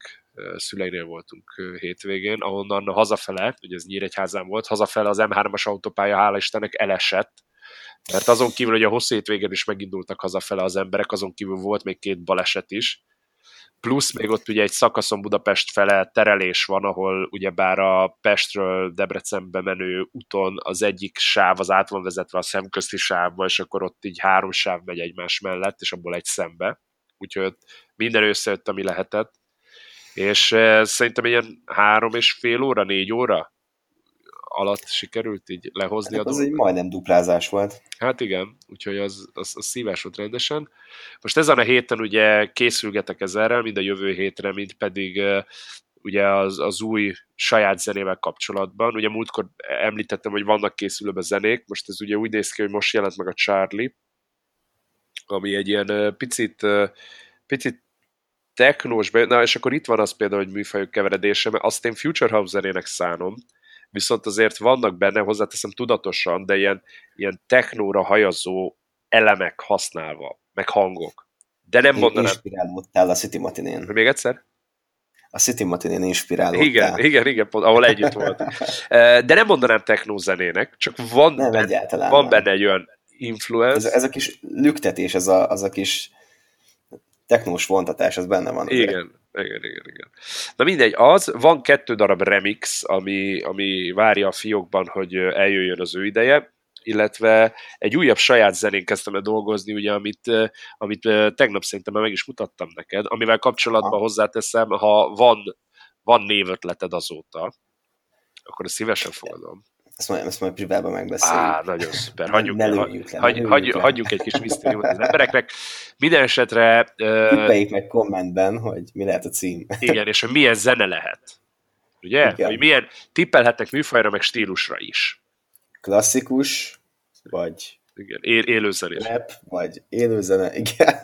szüleinél voltunk hétvégén, ahonnan hazafele, ugye ez Nyíregyházán volt, hazafele az M3-as autópálya, hála Istennek elesett, mert azon kívül, hogy a hosszú hétvégén is megindultak hazafele az emberek, azon kívül volt még két baleset is. Plusz még ott ugye egy szakaszon Budapest fele terelés van, ahol ugyebár a Pestről Debrecenbe menő úton az egyik sáv az át van vezetve a szemközti sávba, és akkor ott így három sáv megy egymás mellett, és abból egy szembe. Úgyhogy minden összejött, ami lehetett. És eh, szerintem ilyen három és fél óra, négy óra alatt sikerült így lehozni hát a Az egy majdnem duplázás volt. Hát igen, úgyhogy az, az, az szívás volt rendesen. Most ezen a héten ugye készülgetek ezerrel, mind a jövő hétre, mind pedig ugye az, az új saját zenével kapcsolatban. Ugye múltkor említettem, hogy vannak készülőben zenék, most ez ugye úgy néz ki, hogy most jelent meg a Charlie, ami egy ilyen picit, picit technós, na és akkor itt van az például, hogy műfajok keveredése, mert azt én Future House zenének szánom, viszont azért vannak benne, hozzáteszem tudatosan, de ilyen, ilyen technóra hajazó elemek használva, meg hangok. De nem mondanám... Inspirálódtál a City Matinén. Még egyszer? A City Matinén inspirálódtál. Igen, igen, igen, pont, ahol együtt volt. De nem mondanám technózenének, csak van, nem, benne, van benne egy olyan influence. Ez, ez a kis lüktetés, ez a, az a kis technós vontatás, az benne van. Igen, igen, igen, igen. Na mindegy, az, van kettő darab remix, ami, ami várja a fiókban, hogy eljöjjön az ő ideje, illetve egy újabb saját zenén kezdtem el dolgozni, ugye, amit, amit tegnap szerintem meg is mutattam neked, amivel kapcsolatban hozzáteszem, ha van, van névötleted azóta, akkor ezt szívesen fogadom. Ezt majd, ezt majd privátban megbeszéljük. Á, nagyon szuper. Hagyjuk, ne, ne hagy, le, hagy, hagy, hagyjuk egy kis misztériumot az embereknek. Minden esetre... Tippeljék meg kommentben, hogy mi lehet a cím. Igen, és hogy milyen zene lehet. Ugye? Igen. Hogy milyen tippelhetnek műfajra, meg stílusra is. Klasszikus, vagy... Igen, él, élőzenés. Rap, vagy élőzene, igen.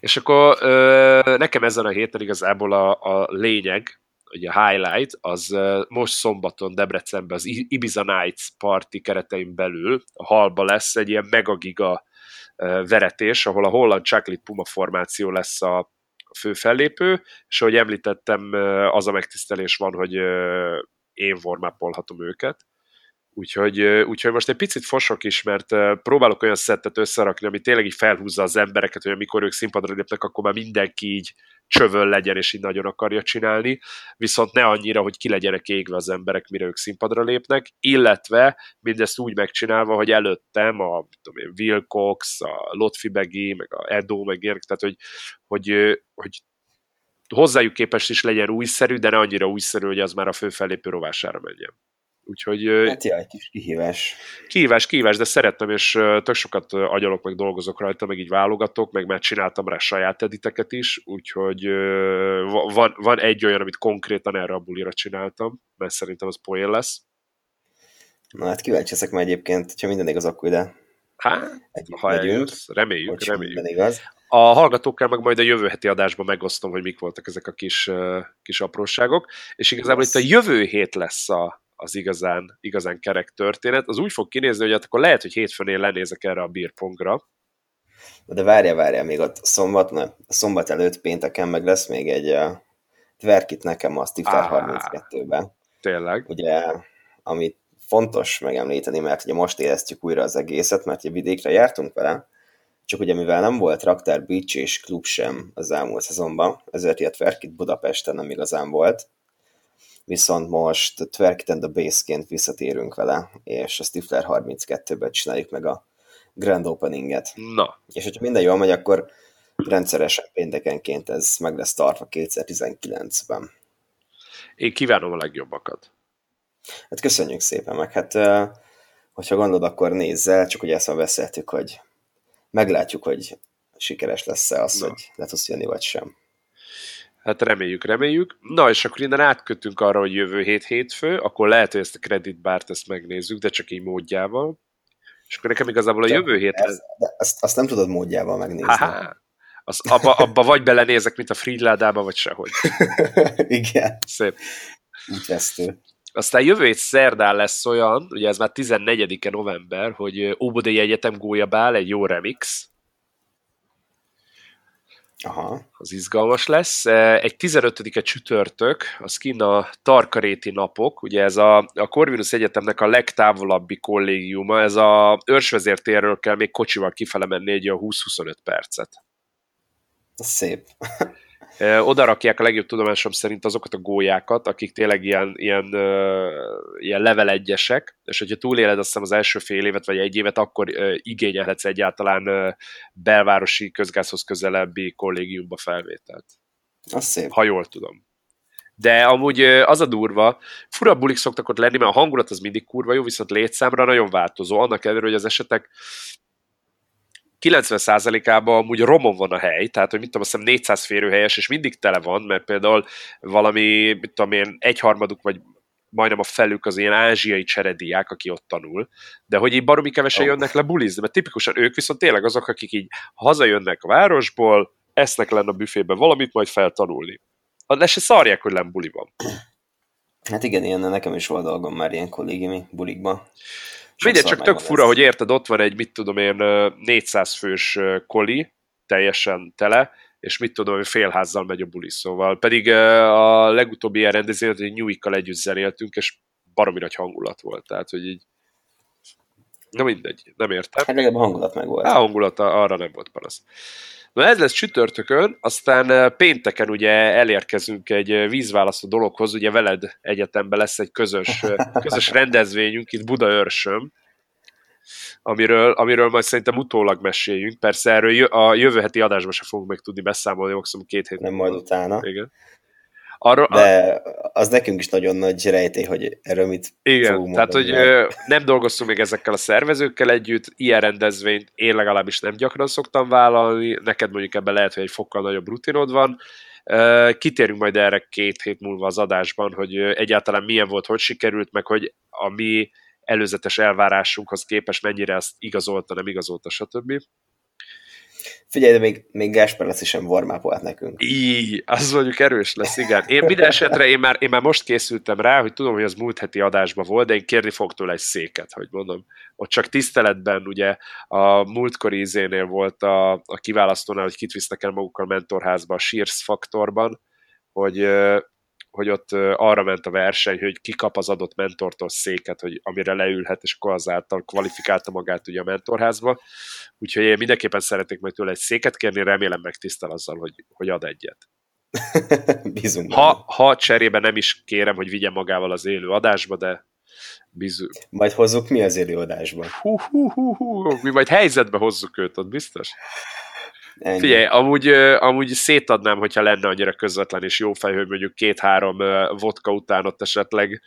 És akkor ö, nekem ezen a héten igazából a, a lényeg, ugye a highlight, az most szombaton Debrecenben az Ibiza Nights party keretein belül a halba lesz egy ilyen megagiga veretés, ahol a holland Chocolate Puma formáció lesz a fő fellépő, és ahogy említettem, az a megtisztelés van, hogy én warm őket, Úgyhogy, úgyhogy most egy picit fosok is, mert próbálok olyan szettet összerakni, ami tényleg így felhúzza az embereket, hogy amikor ők színpadra lépnek, akkor már mindenki így csövön legyen, és így nagyon akarja csinálni, viszont ne annyira, hogy ki legyenek égve az emberek, mire ők színpadra lépnek, illetve mindezt úgy megcsinálva, hogy előttem a tudom én, Will Cox, a Lotfi Begi, meg a Edo, meg ilyenek, tehát hogy, hogy, hogy hozzájuk képest is legyen újszerű, de ne annyira újszerű, hogy az már a fő fellépő rovására menjen. Úgyhogy... Hát ja, egy kis kihívás. Kihívás, kihívás, de szerettem, és tök sokat agyalok, meg dolgozok rajta, meg így válogatok, meg már csináltam rá saját editeket is, úgyhogy van, van egy olyan, amit konkrétan erre a bulira csináltam, mert szerintem az poén lesz. Na hát kíváncsi ezek már egyébként, ha minden igaz, akkor ide Hát, ha eljössz, reméljük, reméljük. Igaz. A hallgatókkal meg majd a jövő heti adásban megosztom, hogy mik voltak ezek a kis, kis apróságok, és igazából itt a jövő hét lesz a, az igazán, igazán kerek történet. Az úgy fog kinézni, hogy hát akkor lehet, hogy hétfőn én lenézek erre a bírpongra. De várja, várja, még ott szombat, ne, szombat előtt pénteken meg lesz még egy uh, tverkit nekem a Stifter 32-ben. Tényleg? Ugye, amit fontos megemlíteni, mert ugye most éreztük újra az egészet, mert ugye vidékre jártunk vele, csak ugye mivel nem volt Raktár Beach és klub sem az elmúlt szezonban, ezért ilyet Verkit Budapesten nem igazán volt, viszont most Twerk and the Base-ként visszatérünk vele, és a Stifler 32-ben csináljuk meg a Grand Openinget. Na. És hogyha minden jól megy, akkor rendszeresen péntekenként ez meg lesz tartva 2019-ben. Én kívánom a legjobbakat. Hát köszönjük szépen, meg hát hogyha gondolod, akkor nézzel, csak ugye ezt már beszéltük, hogy meglátjuk, hogy sikeres lesz-e az, Na. hogy le tudsz jönni, vagy sem. Hát reméljük, reméljük. Na, és akkor innen átkötünk arra, hogy jövő hét hétfő, akkor lehet, hogy ezt a kreditbárt ezt megnézzük, de csak így módjával. És akkor nekem igazából a jövő hét... Ez, azt, azt nem tudod módjával megnézni. Ha-ha. Az, abba, abba vagy belenézek, mint a Freeládába, vagy sehogy. Igen. Szép. Útvesztő. Aztán jövő hét szerdán lesz olyan, ugye ez már 14-e november, hogy Óbudai Egyetem gólyabál egy jó remix, Aha. Az izgalmas lesz. E, egy 15-e csütörtök, az kint a Tarkaréti napok, ugye ez a, a Corvinus Egyetemnek a legtávolabbi kollégiuma, ez a őrsvezértérről kell még kocsival kifele menni egy 20-25 percet. Szép. Oda rakják a legjobb tudomásom szerint azokat a gólyákat, akik tényleg ilyen, ilyen, ilyen level egyesek, és hogyha túléled azt hiszem az első fél évet vagy egy évet, akkor igényelhetsz egyáltalán belvárosi közgázhoz közelebbi kollégiumba felvételt. Az szép. Ha jól tudom. De amúgy az a durva, fura bulik szoktak ott lenni, mert a hangulat az mindig kurva jó, viszont létszámra nagyon változó. Annak ellenére, hogy az esetek 90%-ában amúgy romon van a hely, tehát hogy mit tudom, azt hiszem 400 férőhelyes, és mindig tele van, mert például valami, mit tudom én, egyharmaduk vagy majdnem a felük az ilyen ázsiai cserediák, aki ott tanul, de hogy így baromi kevesen oh. jönnek le bulizni, mert tipikusan ők viszont tényleg azok, akik így hazajönnek a városból, esznek lenne a büfébe valamit, majd feltanulni. Le se szarják, hogy nem buli van. Hát igen, ilyen nekem is volt dolgom már ilyen kollégiumi bulikban. Mindegy, csak tök fura, hogy érted, ott van egy, mit tudom én, 400 fős koli, teljesen tele, és mit tudom, hogy félházzal megy a buli, szóval. Pedig a legutóbbi ilyen rendezvényt, hogy Newikkal együtt zenéltünk, és baromi nagy hangulat volt, tehát, hogy így Na mindegy, nem értem. Hát legalább a hangulat meg volt. A hangulat arra nem volt panasz. Na ez lesz csütörtökön, aztán pénteken ugye elérkezünk egy vízválasztó dologhoz, ugye veled egyetemben lesz egy közös, közös rendezvényünk itt Budaörsön, amiről, amiről majd szerintem utólag meséljünk. Persze erről a jövő heti adásban sem fogunk meg tudni beszámolni, maximum két hét. Nem majd utána. Igen. Arra, De az nekünk is nagyon nagy rejtély, hogy erről mit Igen, tehát hogy mert... nem dolgoztunk még ezekkel a szervezőkkel együtt, ilyen rendezvényt én legalábbis nem gyakran szoktam vállalni, neked mondjuk ebben lehet, hogy egy fokkal nagyobb rutinod van, Kitérünk majd erre két hét múlva az adásban, hogy egyáltalán milyen volt, hogy sikerült, meg hogy a mi előzetes elvárásunkhoz képest mennyire ezt igazolta, nem igazolta, stb. Figyelj, de még, még Gáspár lesz is sem warm nekünk. Így, az mondjuk erős lesz, igen. Én minden esetre, én már, én már most készültem rá, hogy tudom, hogy az múlt heti adásban volt, de én kérni fog tőle egy széket, hogy mondom. Ott csak tiszteletben ugye a múltkori izénél volt a, a kiválasztónál, hogy kit visznek el magukkal mentorházba a Shears faktorban, hogy hogy ott arra ment a verseny, hogy ki kap az adott mentortól széket, hogy amire leülhet, és akkor azáltal kvalifikálta magát ugye a mentorházba. Úgyhogy én mindenképpen szeretnék majd tőle egy széket kérni, remélem megtisztel azzal, hogy, hogy ad egyet. Bízunk. Ha, ha cserébe nem is kérem, hogy vigye magával az élő adásba, de bizony. Majd hozzuk mi az élő adásba? Hú, hú, hú, hú. Mi majd helyzetbe hozzuk őt, ott biztos? Ennyi. Figyelj, amúgy, amúgy szétadnám, hogyha lenne annyira közvetlen és jó fej, hogy mondjuk két-három vodka után ott esetleg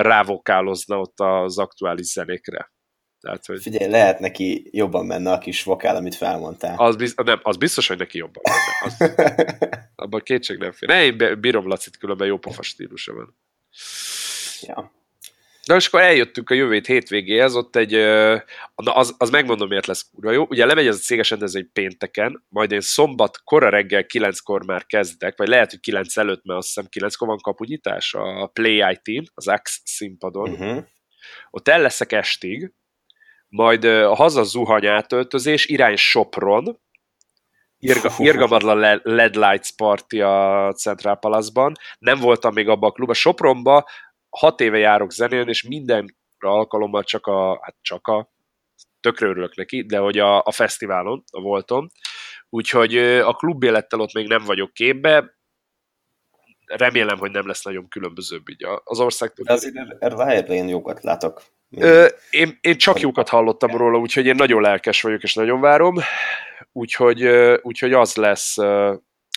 rávokálozna ott az aktuális zenékre. Tehát, hogy... Figyelj, lehet neki jobban menne a kis vokál, amit felmondtál. Az, biz, nem, az biztos, hogy neki jobban menne. Az, abban kétség nem fél. Ne, én bírom Lacit, különben jó pofa stílusa van. Ja. Na és akkor eljöttünk a jövő hétvégéhez, ott egy, az, az megmondom, miért lesz kurva jó. Ugye lemegy ez a céges rendezvény pénteken, majd én szombat kora reggel kilenckor már kezdek, vagy lehet, hogy kilenc előtt, mert azt hiszem kilenckor van kapunyítás a Play IT, az Axe színpadon. Uh-huh. Ott el leszek estig, majd a haza zuhany átöltözés, irány Sopron, Irga, Irgamadla LED Lights Party a Central Palace-ban. Nem voltam még abban a klubban. Sopronba hat éve járok zenélni, és minden alkalommal csak a, hát csak a, tökre örülök neki, de hogy a, a fesztiválon a voltam, úgyhogy a klubélettel ott még nem vagyok képbe, remélem, hogy nem lesz nagyon különbözőbb így az ország. De azért erre én jókat látok. Ö, én, én csak jókat hallottam róla, úgyhogy én nagyon lelkes vagyok, és nagyon várom. Úgyhogy, úgyhogy az lesz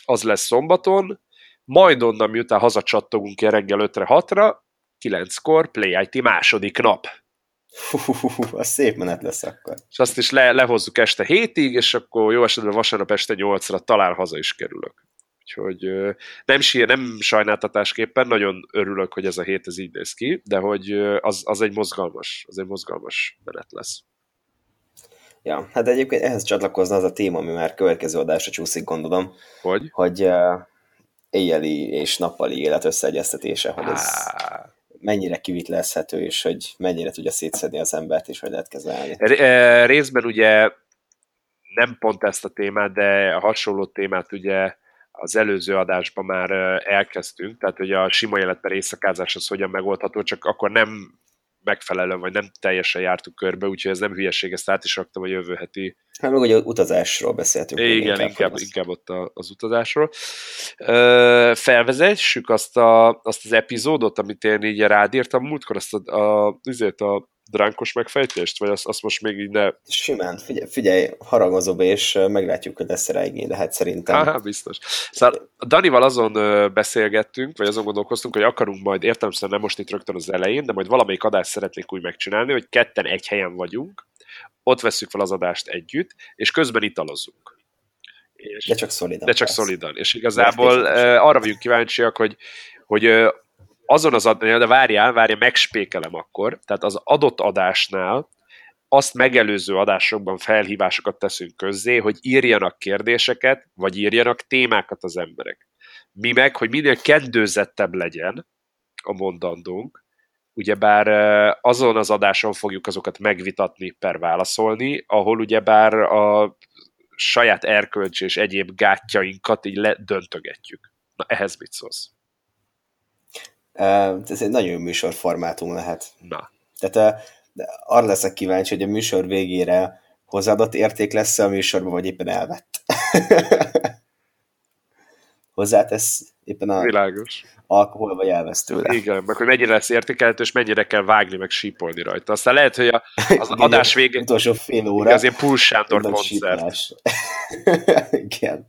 az lesz szombaton, majd onnan, miután hazacsattogunk reggel 5-re, 6-ra, 9-kor, Play IT második nap. Hú, az szép menet lesz akkor. És azt is le, lehozzuk este hétig, és akkor jó esetben vasárnap este 8-ra talán haza is kerülök. Úgyhogy nem, sír, nem sajnáltatásképpen, nagyon örülök, hogy ez a hét ez így néz ki, de hogy az, az egy mozgalmas, az egy mozgalmas menet lesz. Ja, hát egyébként ehhez csatlakozna az a téma, ami már következő adásra csúszik, gondolom. Hogy? Hogy uh, éjjeli és nappali élet összeegyeztetése, hogy ez mennyire kivitlezhető, és hogy mennyire tudja szétszedni az embert, és hogy lehet kezelni. Részben ugye nem pont ezt a témát, de a hasonló témát ugye az előző adásban már elkezdtünk, tehát hogy a sima életben éjszakázás az hogyan megoldható, csak akkor nem megfelelően, vagy nem teljesen jártuk körbe, úgyhogy ez nem hülyeség, ezt át is raktam a jövő heti. Hát meg ugye utazásról beszéltünk. Igen, inkább, inkább, inkább ott a, az utazásról. felvezessük azt, a, azt az epizódot, amit én így rád írtam múltkor, azt a, a, azért a dránkos megfejtést, vagy azt, azt most még így ne... Simán, figyelj, figyelj haragozóbb, és meglátjuk, hogy lesz rá igény, lehet szerintem. Aha, biztos. Szóval Danival azon beszélgettünk, vagy azon gondolkoztunk, hogy akarunk majd, értelemszerűen nem most itt rögtön az elején, de majd valamelyik adást szeretnénk úgy megcsinálni, hogy ketten egy helyen vagyunk, ott veszük fel az adást együtt, és közben italozunk. És, de csak szolidan. De csak persze. szolidan. És igazából arra vagyunk kíváncsiak, hogy, hogy azon az adásnál, de várjál, várjál, megspékelem akkor, tehát az adott adásnál azt megelőző adásokban felhívásokat teszünk közzé, hogy írjanak kérdéseket, vagy írjanak témákat az emberek. Mi meg, hogy minél kendőzettebb legyen a mondandónk, ugyebár azon az adáson fogjuk azokat megvitatni per válaszolni, ahol ugyebár a saját erkölcs és egyéb gátjainkat így ledöntögetjük. Na, ehhez mit szólsz? Ez egy nagyon műsorformátum lehet. Na. Tehát arra leszek kíváncsi, hogy a műsor végére hozzáadott érték lesz a műsorban, vagy éppen elvett. Hozzátesz éppen a Világos. alkohol, vagy elvesz tőle. Igen, meg hogy mennyire lesz értékelhető, és mennyire kell vágni, meg sípolni rajta. Aztán lehet, hogy a, az adás végén... Utolsó fél óra. Igen, az ilyen Pul Sándor koncert. Igen.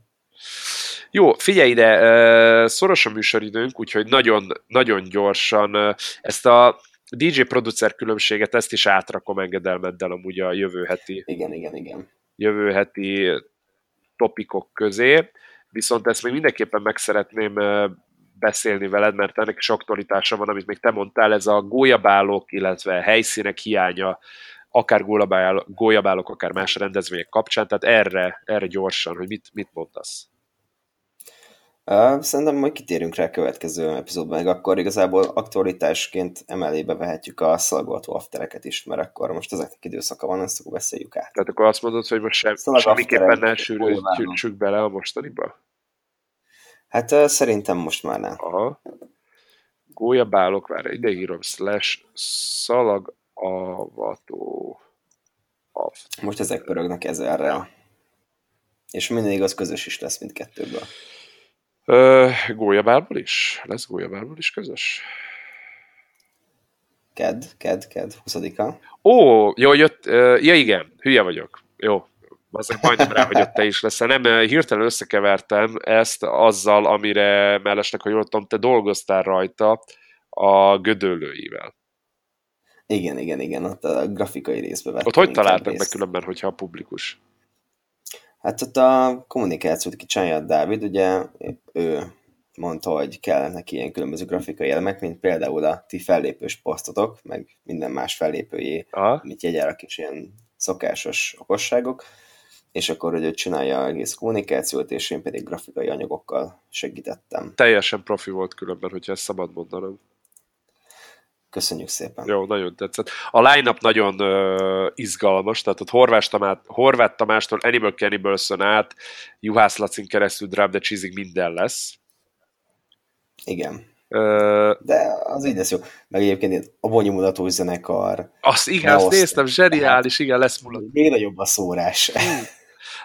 Jó, figyelj ide, szoros a műsoridőnk, úgyhogy nagyon, nagyon gyorsan ezt a DJ producer különbséget, ezt is átrakom engedelmeddel amúgy a jövő heti, Igen, igen, igen. jövő heti topikok közé, viszont ezt még mindenképpen meg szeretném beszélni veled, mert ennek is aktualitása van, amit még te mondtál, ez a gólyabálok, illetve helyszínek hiánya, akár gólyabálok akár más rendezvények kapcsán, tehát erre, erre gyorsan, hogy mit, mit mondasz. Szerintem majd kitérünk rá a következő epizódban, meg akkor igazából aktualitásként emelébe vehetjük a szalagoltó aftereket is, mert akkor most ezeknek időszaka van, ezt akkor beszéljük át. Tehát akkor azt mondod, hogy most sem, semmiképpen ne sűrűsítsük bele a mostaniba? Hát szerintem most már nem. Aha. Gólyabálok, várj, ide írom, slash szalagavató. Aft. Most ezek pörögnek ezerrel. És minden igaz, közös is lesz mindkettőből. Ö, gólyabálból is? Lesz gólyabálból is közös? Ked, ked, ked, 20-a. Ó, jó, jött, ö, ja igen, hülye vagyok. Jó, azért majdnem rá, hogy ott te is leszel. Nem, hirtelen összekevertem ezt azzal, amire mellesleg, hogy jól tudom, te dolgoztál rajta a gödöllőivel. Igen, igen, igen, ott a grafikai részbe vettem. Ott hogy inkább találtak meg különben, hogyha a publikus? Hát ott a kommunikációt ki Csányad Dávid, ugye ő mondta, hogy kell neki ilyen különböző grafikai elemek, mint például a ti fellépős posztotok, meg minden más fellépőjé, Aha. amit jegyárak is ilyen szokásos okosságok, és akkor, hogy ő csinálja egész kommunikációt, és én pedig grafikai anyagokkal segítettem. Teljesen profi volt különben, hogyha ezt szabad mondanom. Köszönjük szépen. Jó, nagyon tetszett. A line-up nagyon uh, izgalmas, tehát ott Horváth, Tamát, Horváth Tamástól Animal Cannibals-on át, Juhász Lacin keresztül Drop the Cheesig minden lesz. Igen. Uh, De az így lesz jó. Meg egyébként ilyen abonyomulatós zenekar, azt igen, azt néztem, zseniális, igen, lesz mulat. még nagyobb a szórás.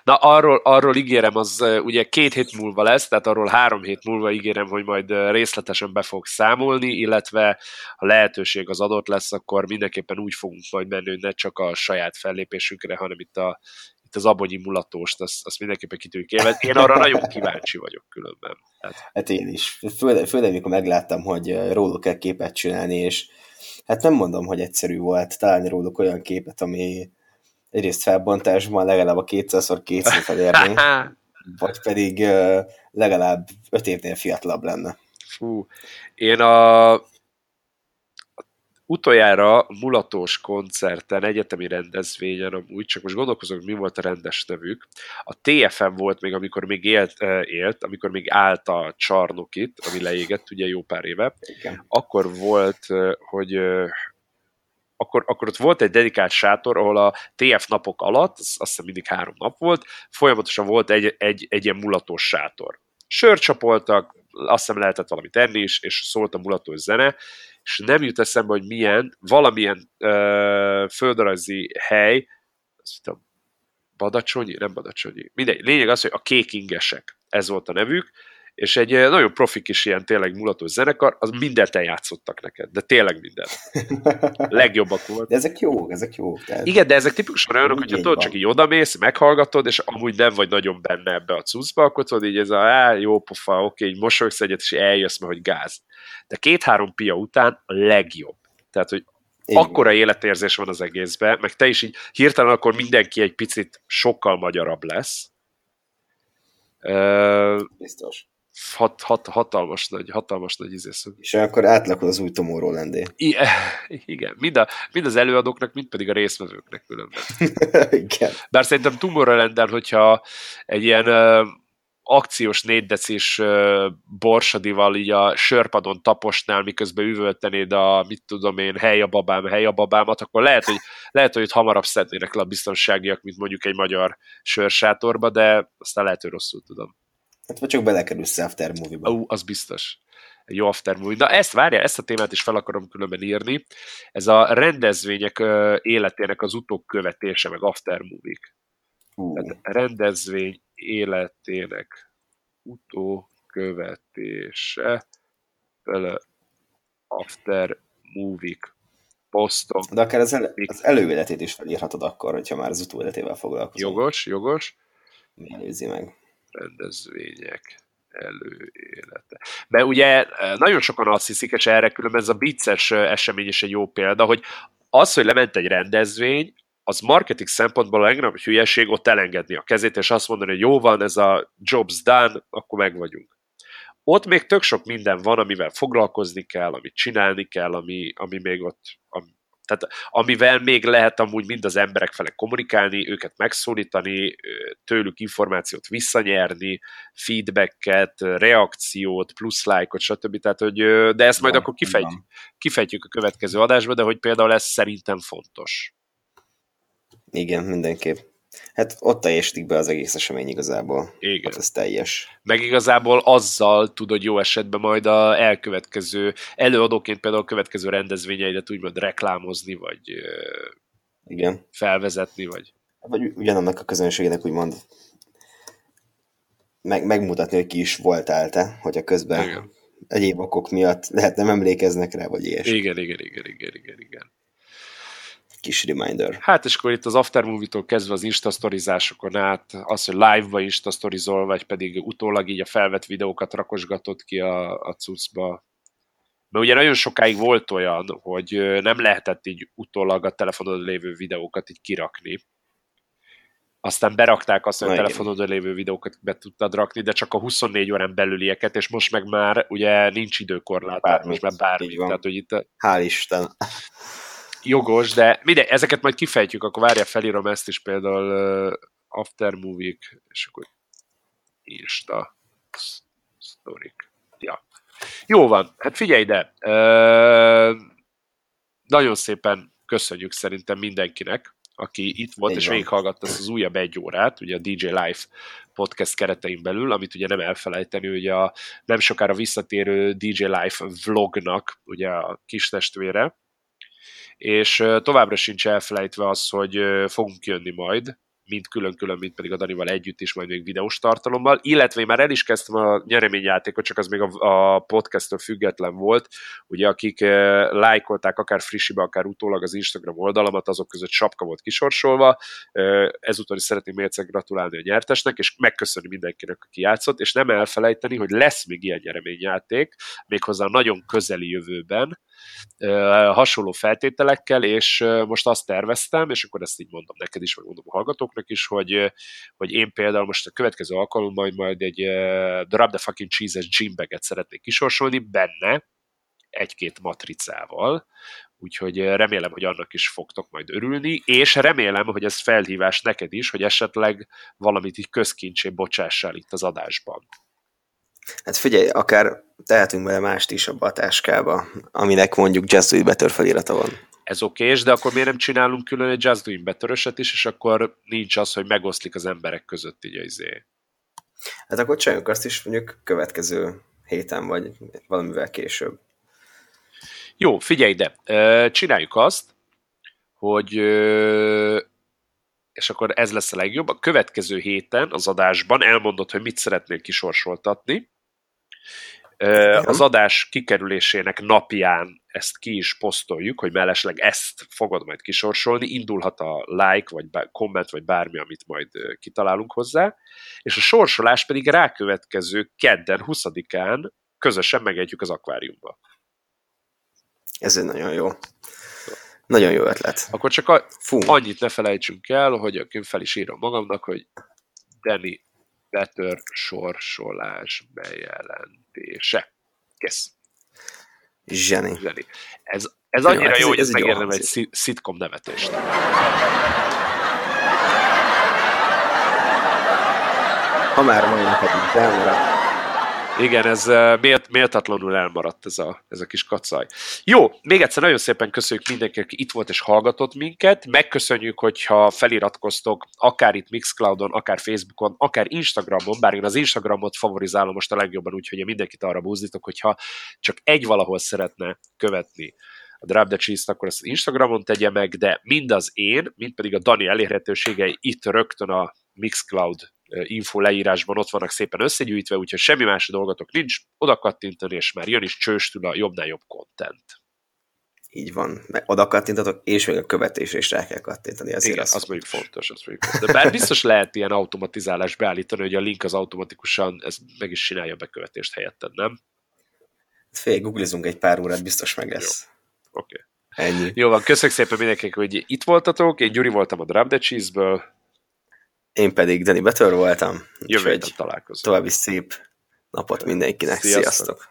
Na, arról, arról ígérem, az ugye két hét múlva lesz, tehát arról három hét múlva ígérem, hogy majd részletesen be fog számolni, illetve ha lehetőség az adott lesz, akkor mindenképpen úgy fogunk majd menni, hogy ne csak a saját fellépésünkre, hanem itt, a, itt az abonyi mulatóst, azt, azt mindenképpen ki tudjuk élvezni. Én arra nagyon kíváncsi vagyok különben. Tehát, Hát én is. Főleg, főleg mikor megláttam, hogy róluk kell képet csinálni, és hát nem mondom, hogy egyszerű volt találni róluk olyan képet, ami egyrészt felbontásban legalább a 200x200 elérni, vagy pedig legalább 5 évnél fiatalabb lenne. Fú, én a utoljára mulatós koncerten, egyetemi rendezvényen amúgy, csak most gondolkozom, mi volt a rendes nevük. A TFM volt még, amikor még élt, élt amikor még állt a csarnok itt, ami leégett ugye jó pár éve. Igen. Akkor volt, hogy akkor, akkor ott volt egy dedikált sátor, ahol a TF napok alatt, az, azt hiszem mindig három nap volt, folyamatosan volt egy, egy, egy ilyen mulatós sátor. Sört csapoltak, azt hiszem lehetett valamit enni is, és szólt a mulatós zene, és nem jut eszembe, hogy milyen, valamilyen ö, földrajzi hely, azt hiszem, Badacsonyi, nem Badacsonyi, mindegy, lényeg az, hogy a kékingesek, ez volt a nevük, és egy ö, nagyon profi kis ilyen tényleg mulatós zenekar, az mindent eljátszottak neked, de tényleg mindent. Legjobbak volt. De ezek jók, ezek jók. Tehát Igen, de ezek tipikusan olyanok, Így tudod, csak így odamész, meghallgatod, és amúgy nem vagy nagyon benne ebbe a cuccba, akkor tudod, így ez a á, jó pofa, oké, így mosolyogsz egyet, és eljössz, mert hogy gáz. De két-három pia után a legjobb. Tehát, hogy van. akkora életérzés van az egészben, meg te is így hirtelen akkor mindenki egy picit sokkal magyarabb lesz. Biztos. Hat, hat, hatalmas nagy, hatalmas nagy izésző. És akkor átlakod az új Tomorrowland-é. I- igen, mind, a, mind az előadóknak, mind pedig a részvevőknek különben. Igen. Bár szerintem tomorrowland hogyha egy ilyen akciós négydecis borsadival így a sörpadon taposnál, miközben üvöltenéd a, mit tudom én, hely a babám, hely a babámat, akkor lehet, hogy, lehet, hogy itt hamarabb szednének le a biztonságiak, mint mondjuk egy magyar sörsátorba, de aztán lehet, hogy rosszul tudom. Hát vagy csak belekerülsz after movie-ba. Ó, az biztos. Egy jó aftermovie. Na ezt várja, ezt a témát is fel akarom különben írni. Ez a rendezvények életének az utókövetése, meg aftermovie-k. Uh, Tehát rendezvény életének utókövetése, vele after movie posztok. de akár az, el, az előéletét is felírhatod akkor, hogyha már az utóéletével foglalkozol. Jogos, jogos. Mi előzi meg. Rendezvények előélete. Mert ugye nagyon sokan azt hiszik, és erre különben ez a vicces esemény is egy jó példa, hogy az, hogy lement egy rendezvény, az marketing szempontból a legnagyobb hülyeség ott elengedni a kezét, és azt mondani, hogy jó van, ez a jobs done, akkor meg vagyunk. Ott még tök sok minden van, amivel foglalkozni kell, amit csinálni kell, ami, ami még ott, ami, tehát amivel még lehet amúgy mind az emberek fele kommunikálni, őket megszólítani, tőlük információt visszanyerni, feedbacket, reakciót, plusz lájkot, stb. Tehát, hogy, de ezt majd Van, akkor kifejtjük, van. kifejtjük a következő adásban, de hogy például ez szerintem fontos. Igen, mindenképp. Hát ott teljesítik be az egész esemény igazából. Igen. Hát ez teljes. Meg igazából azzal tudod jó esetben majd a elkövetkező, előadóként például a következő rendezvényeidet úgymond reklámozni, vagy Igen. felvezetni, vagy Vagy ugyanannak a közönségének úgymond meg, megmutatni, hogy ki is voltál te, hogyha közben Igen. egyéb okok miatt lehet nem emlékeznek rá, vagy ilyesmi. igen, igen, igen, igen, igen, igen. Kis reminder. Hát és akkor itt az Aftermovie-tól kezdve az instastorizásokon át, az, hogy live-ba instastorizol, vagy pedig utólag így a felvett videókat rakosgatod ki a, a cuccba. Mert ugye nagyon sokáig volt olyan, hogy nem lehetett így utólag a telefonodon lévő videókat így kirakni. Aztán berakták azt, hogy a telefonodon lévő videókat be tudtad rakni, de csak a 24 órán belülieket, és most meg már ugye nincs időkorlát, tehát most Bármit. már bármi. Tehát, hogy itt Hál' Isten. Jogos, de mindegy, ezeket majd kifejtjük, akkor várja, felírom ezt is például uh, Aftermovie-k, és akkor Insta sztorik. Ja. Jó van, hát figyelj ide, uh, nagyon szépen köszönjük szerintem mindenkinek, aki itt volt Így és van. végighallgatta ezt az újabb egy órát, ugye a DJ Life podcast keretein belül, amit ugye nem elfelejteni, hogy a nem sokára visszatérő DJ Life vlognak ugye a kis testvére, és továbbra sincs elfelejtve az, hogy fogunk jönni majd, mind külön-külön, mind pedig a Danival együtt is, majd még videós tartalommal, illetve én már el is kezdtem a nyereményjátékot, csak az még a, a podcasttől független volt, ugye akik uh, lájkolták akár frissibe, akár utólag az Instagram oldalamat, azok között sapka volt kisorsolva, uh, ezúttal is szeretném még egyszer gratulálni a nyertesnek, és megköszönni mindenkinek, aki játszott, és nem elfelejteni, hogy lesz még ilyen nyereményjáték, méghozzá nagyon közeli jövőben, hasonló feltételekkel, és most azt terveztem, és akkor ezt így mondom neked is, meg mondom a hallgatóknak is, hogy, hogy én például most a következő alkalommal majd, majd egy Drop the fucking cheese-es gymbaget szeretnék kisorsolni, benne egy-két matricával, úgyhogy remélem, hogy annak is fogtok majd örülni, és remélem, hogy ez felhívás neked is, hogy esetleg valamit így közkincsé bocsássál itt az adásban. Hát figyelj, akár tehetünk bele mást is abba a táskába, aminek mondjuk Just Do It Better felirata van. ez okés, de akkor miért nem csinálunk külön egy Just Doing better is, és akkor nincs az, hogy megoszlik az emberek között így izé. Hát akkor csináljuk azt is mondjuk következő héten, vagy valamivel később. Jó, figyelj ide, Ö, csináljuk azt, hogy és akkor ez lesz a legjobb, a következő héten az adásban elmondod, hogy mit szeretnél kisorsoltatni. Az adás kikerülésének napján ezt ki is posztoljuk, hogy mellesleg ezt fogod majd kisorsolni, indulhat a like, vagy komment, vagy bármi, amit majd kitalálunk hozzá, és a sorsolás pedig rákövetkező kedden, 20-án közösen megegyük az akváriumba. Ez egy nagyon jó. Nagyon jó ötlet. Akkor csak a, Fú, annyit ne felejtsünk el, hogy akkor fel is írom magamnak, hogy Danny Better sorsolás bejelentése. Kész. Zseni. Zseni. Ez, ez annyira hát ez jó, egy- hogy ez ez megérdem egy hangzik. szi- szitcom nevetést. Ha már neked így elmaradt, Igen, ez eh, mélt, méltatlanul elmaradt ez a, ez a kis kacaj. Jó, még egyszer nagyon szépen köszönjük mindenkinek, aki itt volt és hallgatott minket. Megköszönjük, hogyha feliratkoztok akár itt Mixcloudon, akár Facebookon, akár Instagramon, bár én az Instagramot favorizálom most a legjobban, úgyhogy én mindenkit arra búzdítok, hogyha csak egy valahol szeretne követni a Drop the Cheese-t, akkor ezt Instagramon tegye meg, de mind az én, mind pedig a Dani elérhetőségei itt rögtön a Mixcloud info leírásban ott vannak szépen összegyűjtve, úgyhogy semmi más dolgotok nincs, oda kattintani, és már jön is csőstül a jobbnál jobb content. így van. Meg oda kattintatok, és még a követésre is rá kell kattintani. Azért Igen, az, az mondjuk fontos, az mondjuk fontos. De bár biztos lehet ilyen automatizálás beállítani, hogy a link az automatikusan ez meg is csinálja a bekövetést helyetted, nem? Fél, googlizunk egy pár órát, biztos meg lesz. Oké. Okay. Ennyi. Jó van, köszönjük szépen mindenkinek, hogy itt voltatok. Én Gyuri voltam a Drop the Cheese-ből. Én pedig Danny Better voltam. Jövő találkozunk. további szép napot mindenkinek. Sziasztok. Sziasztok!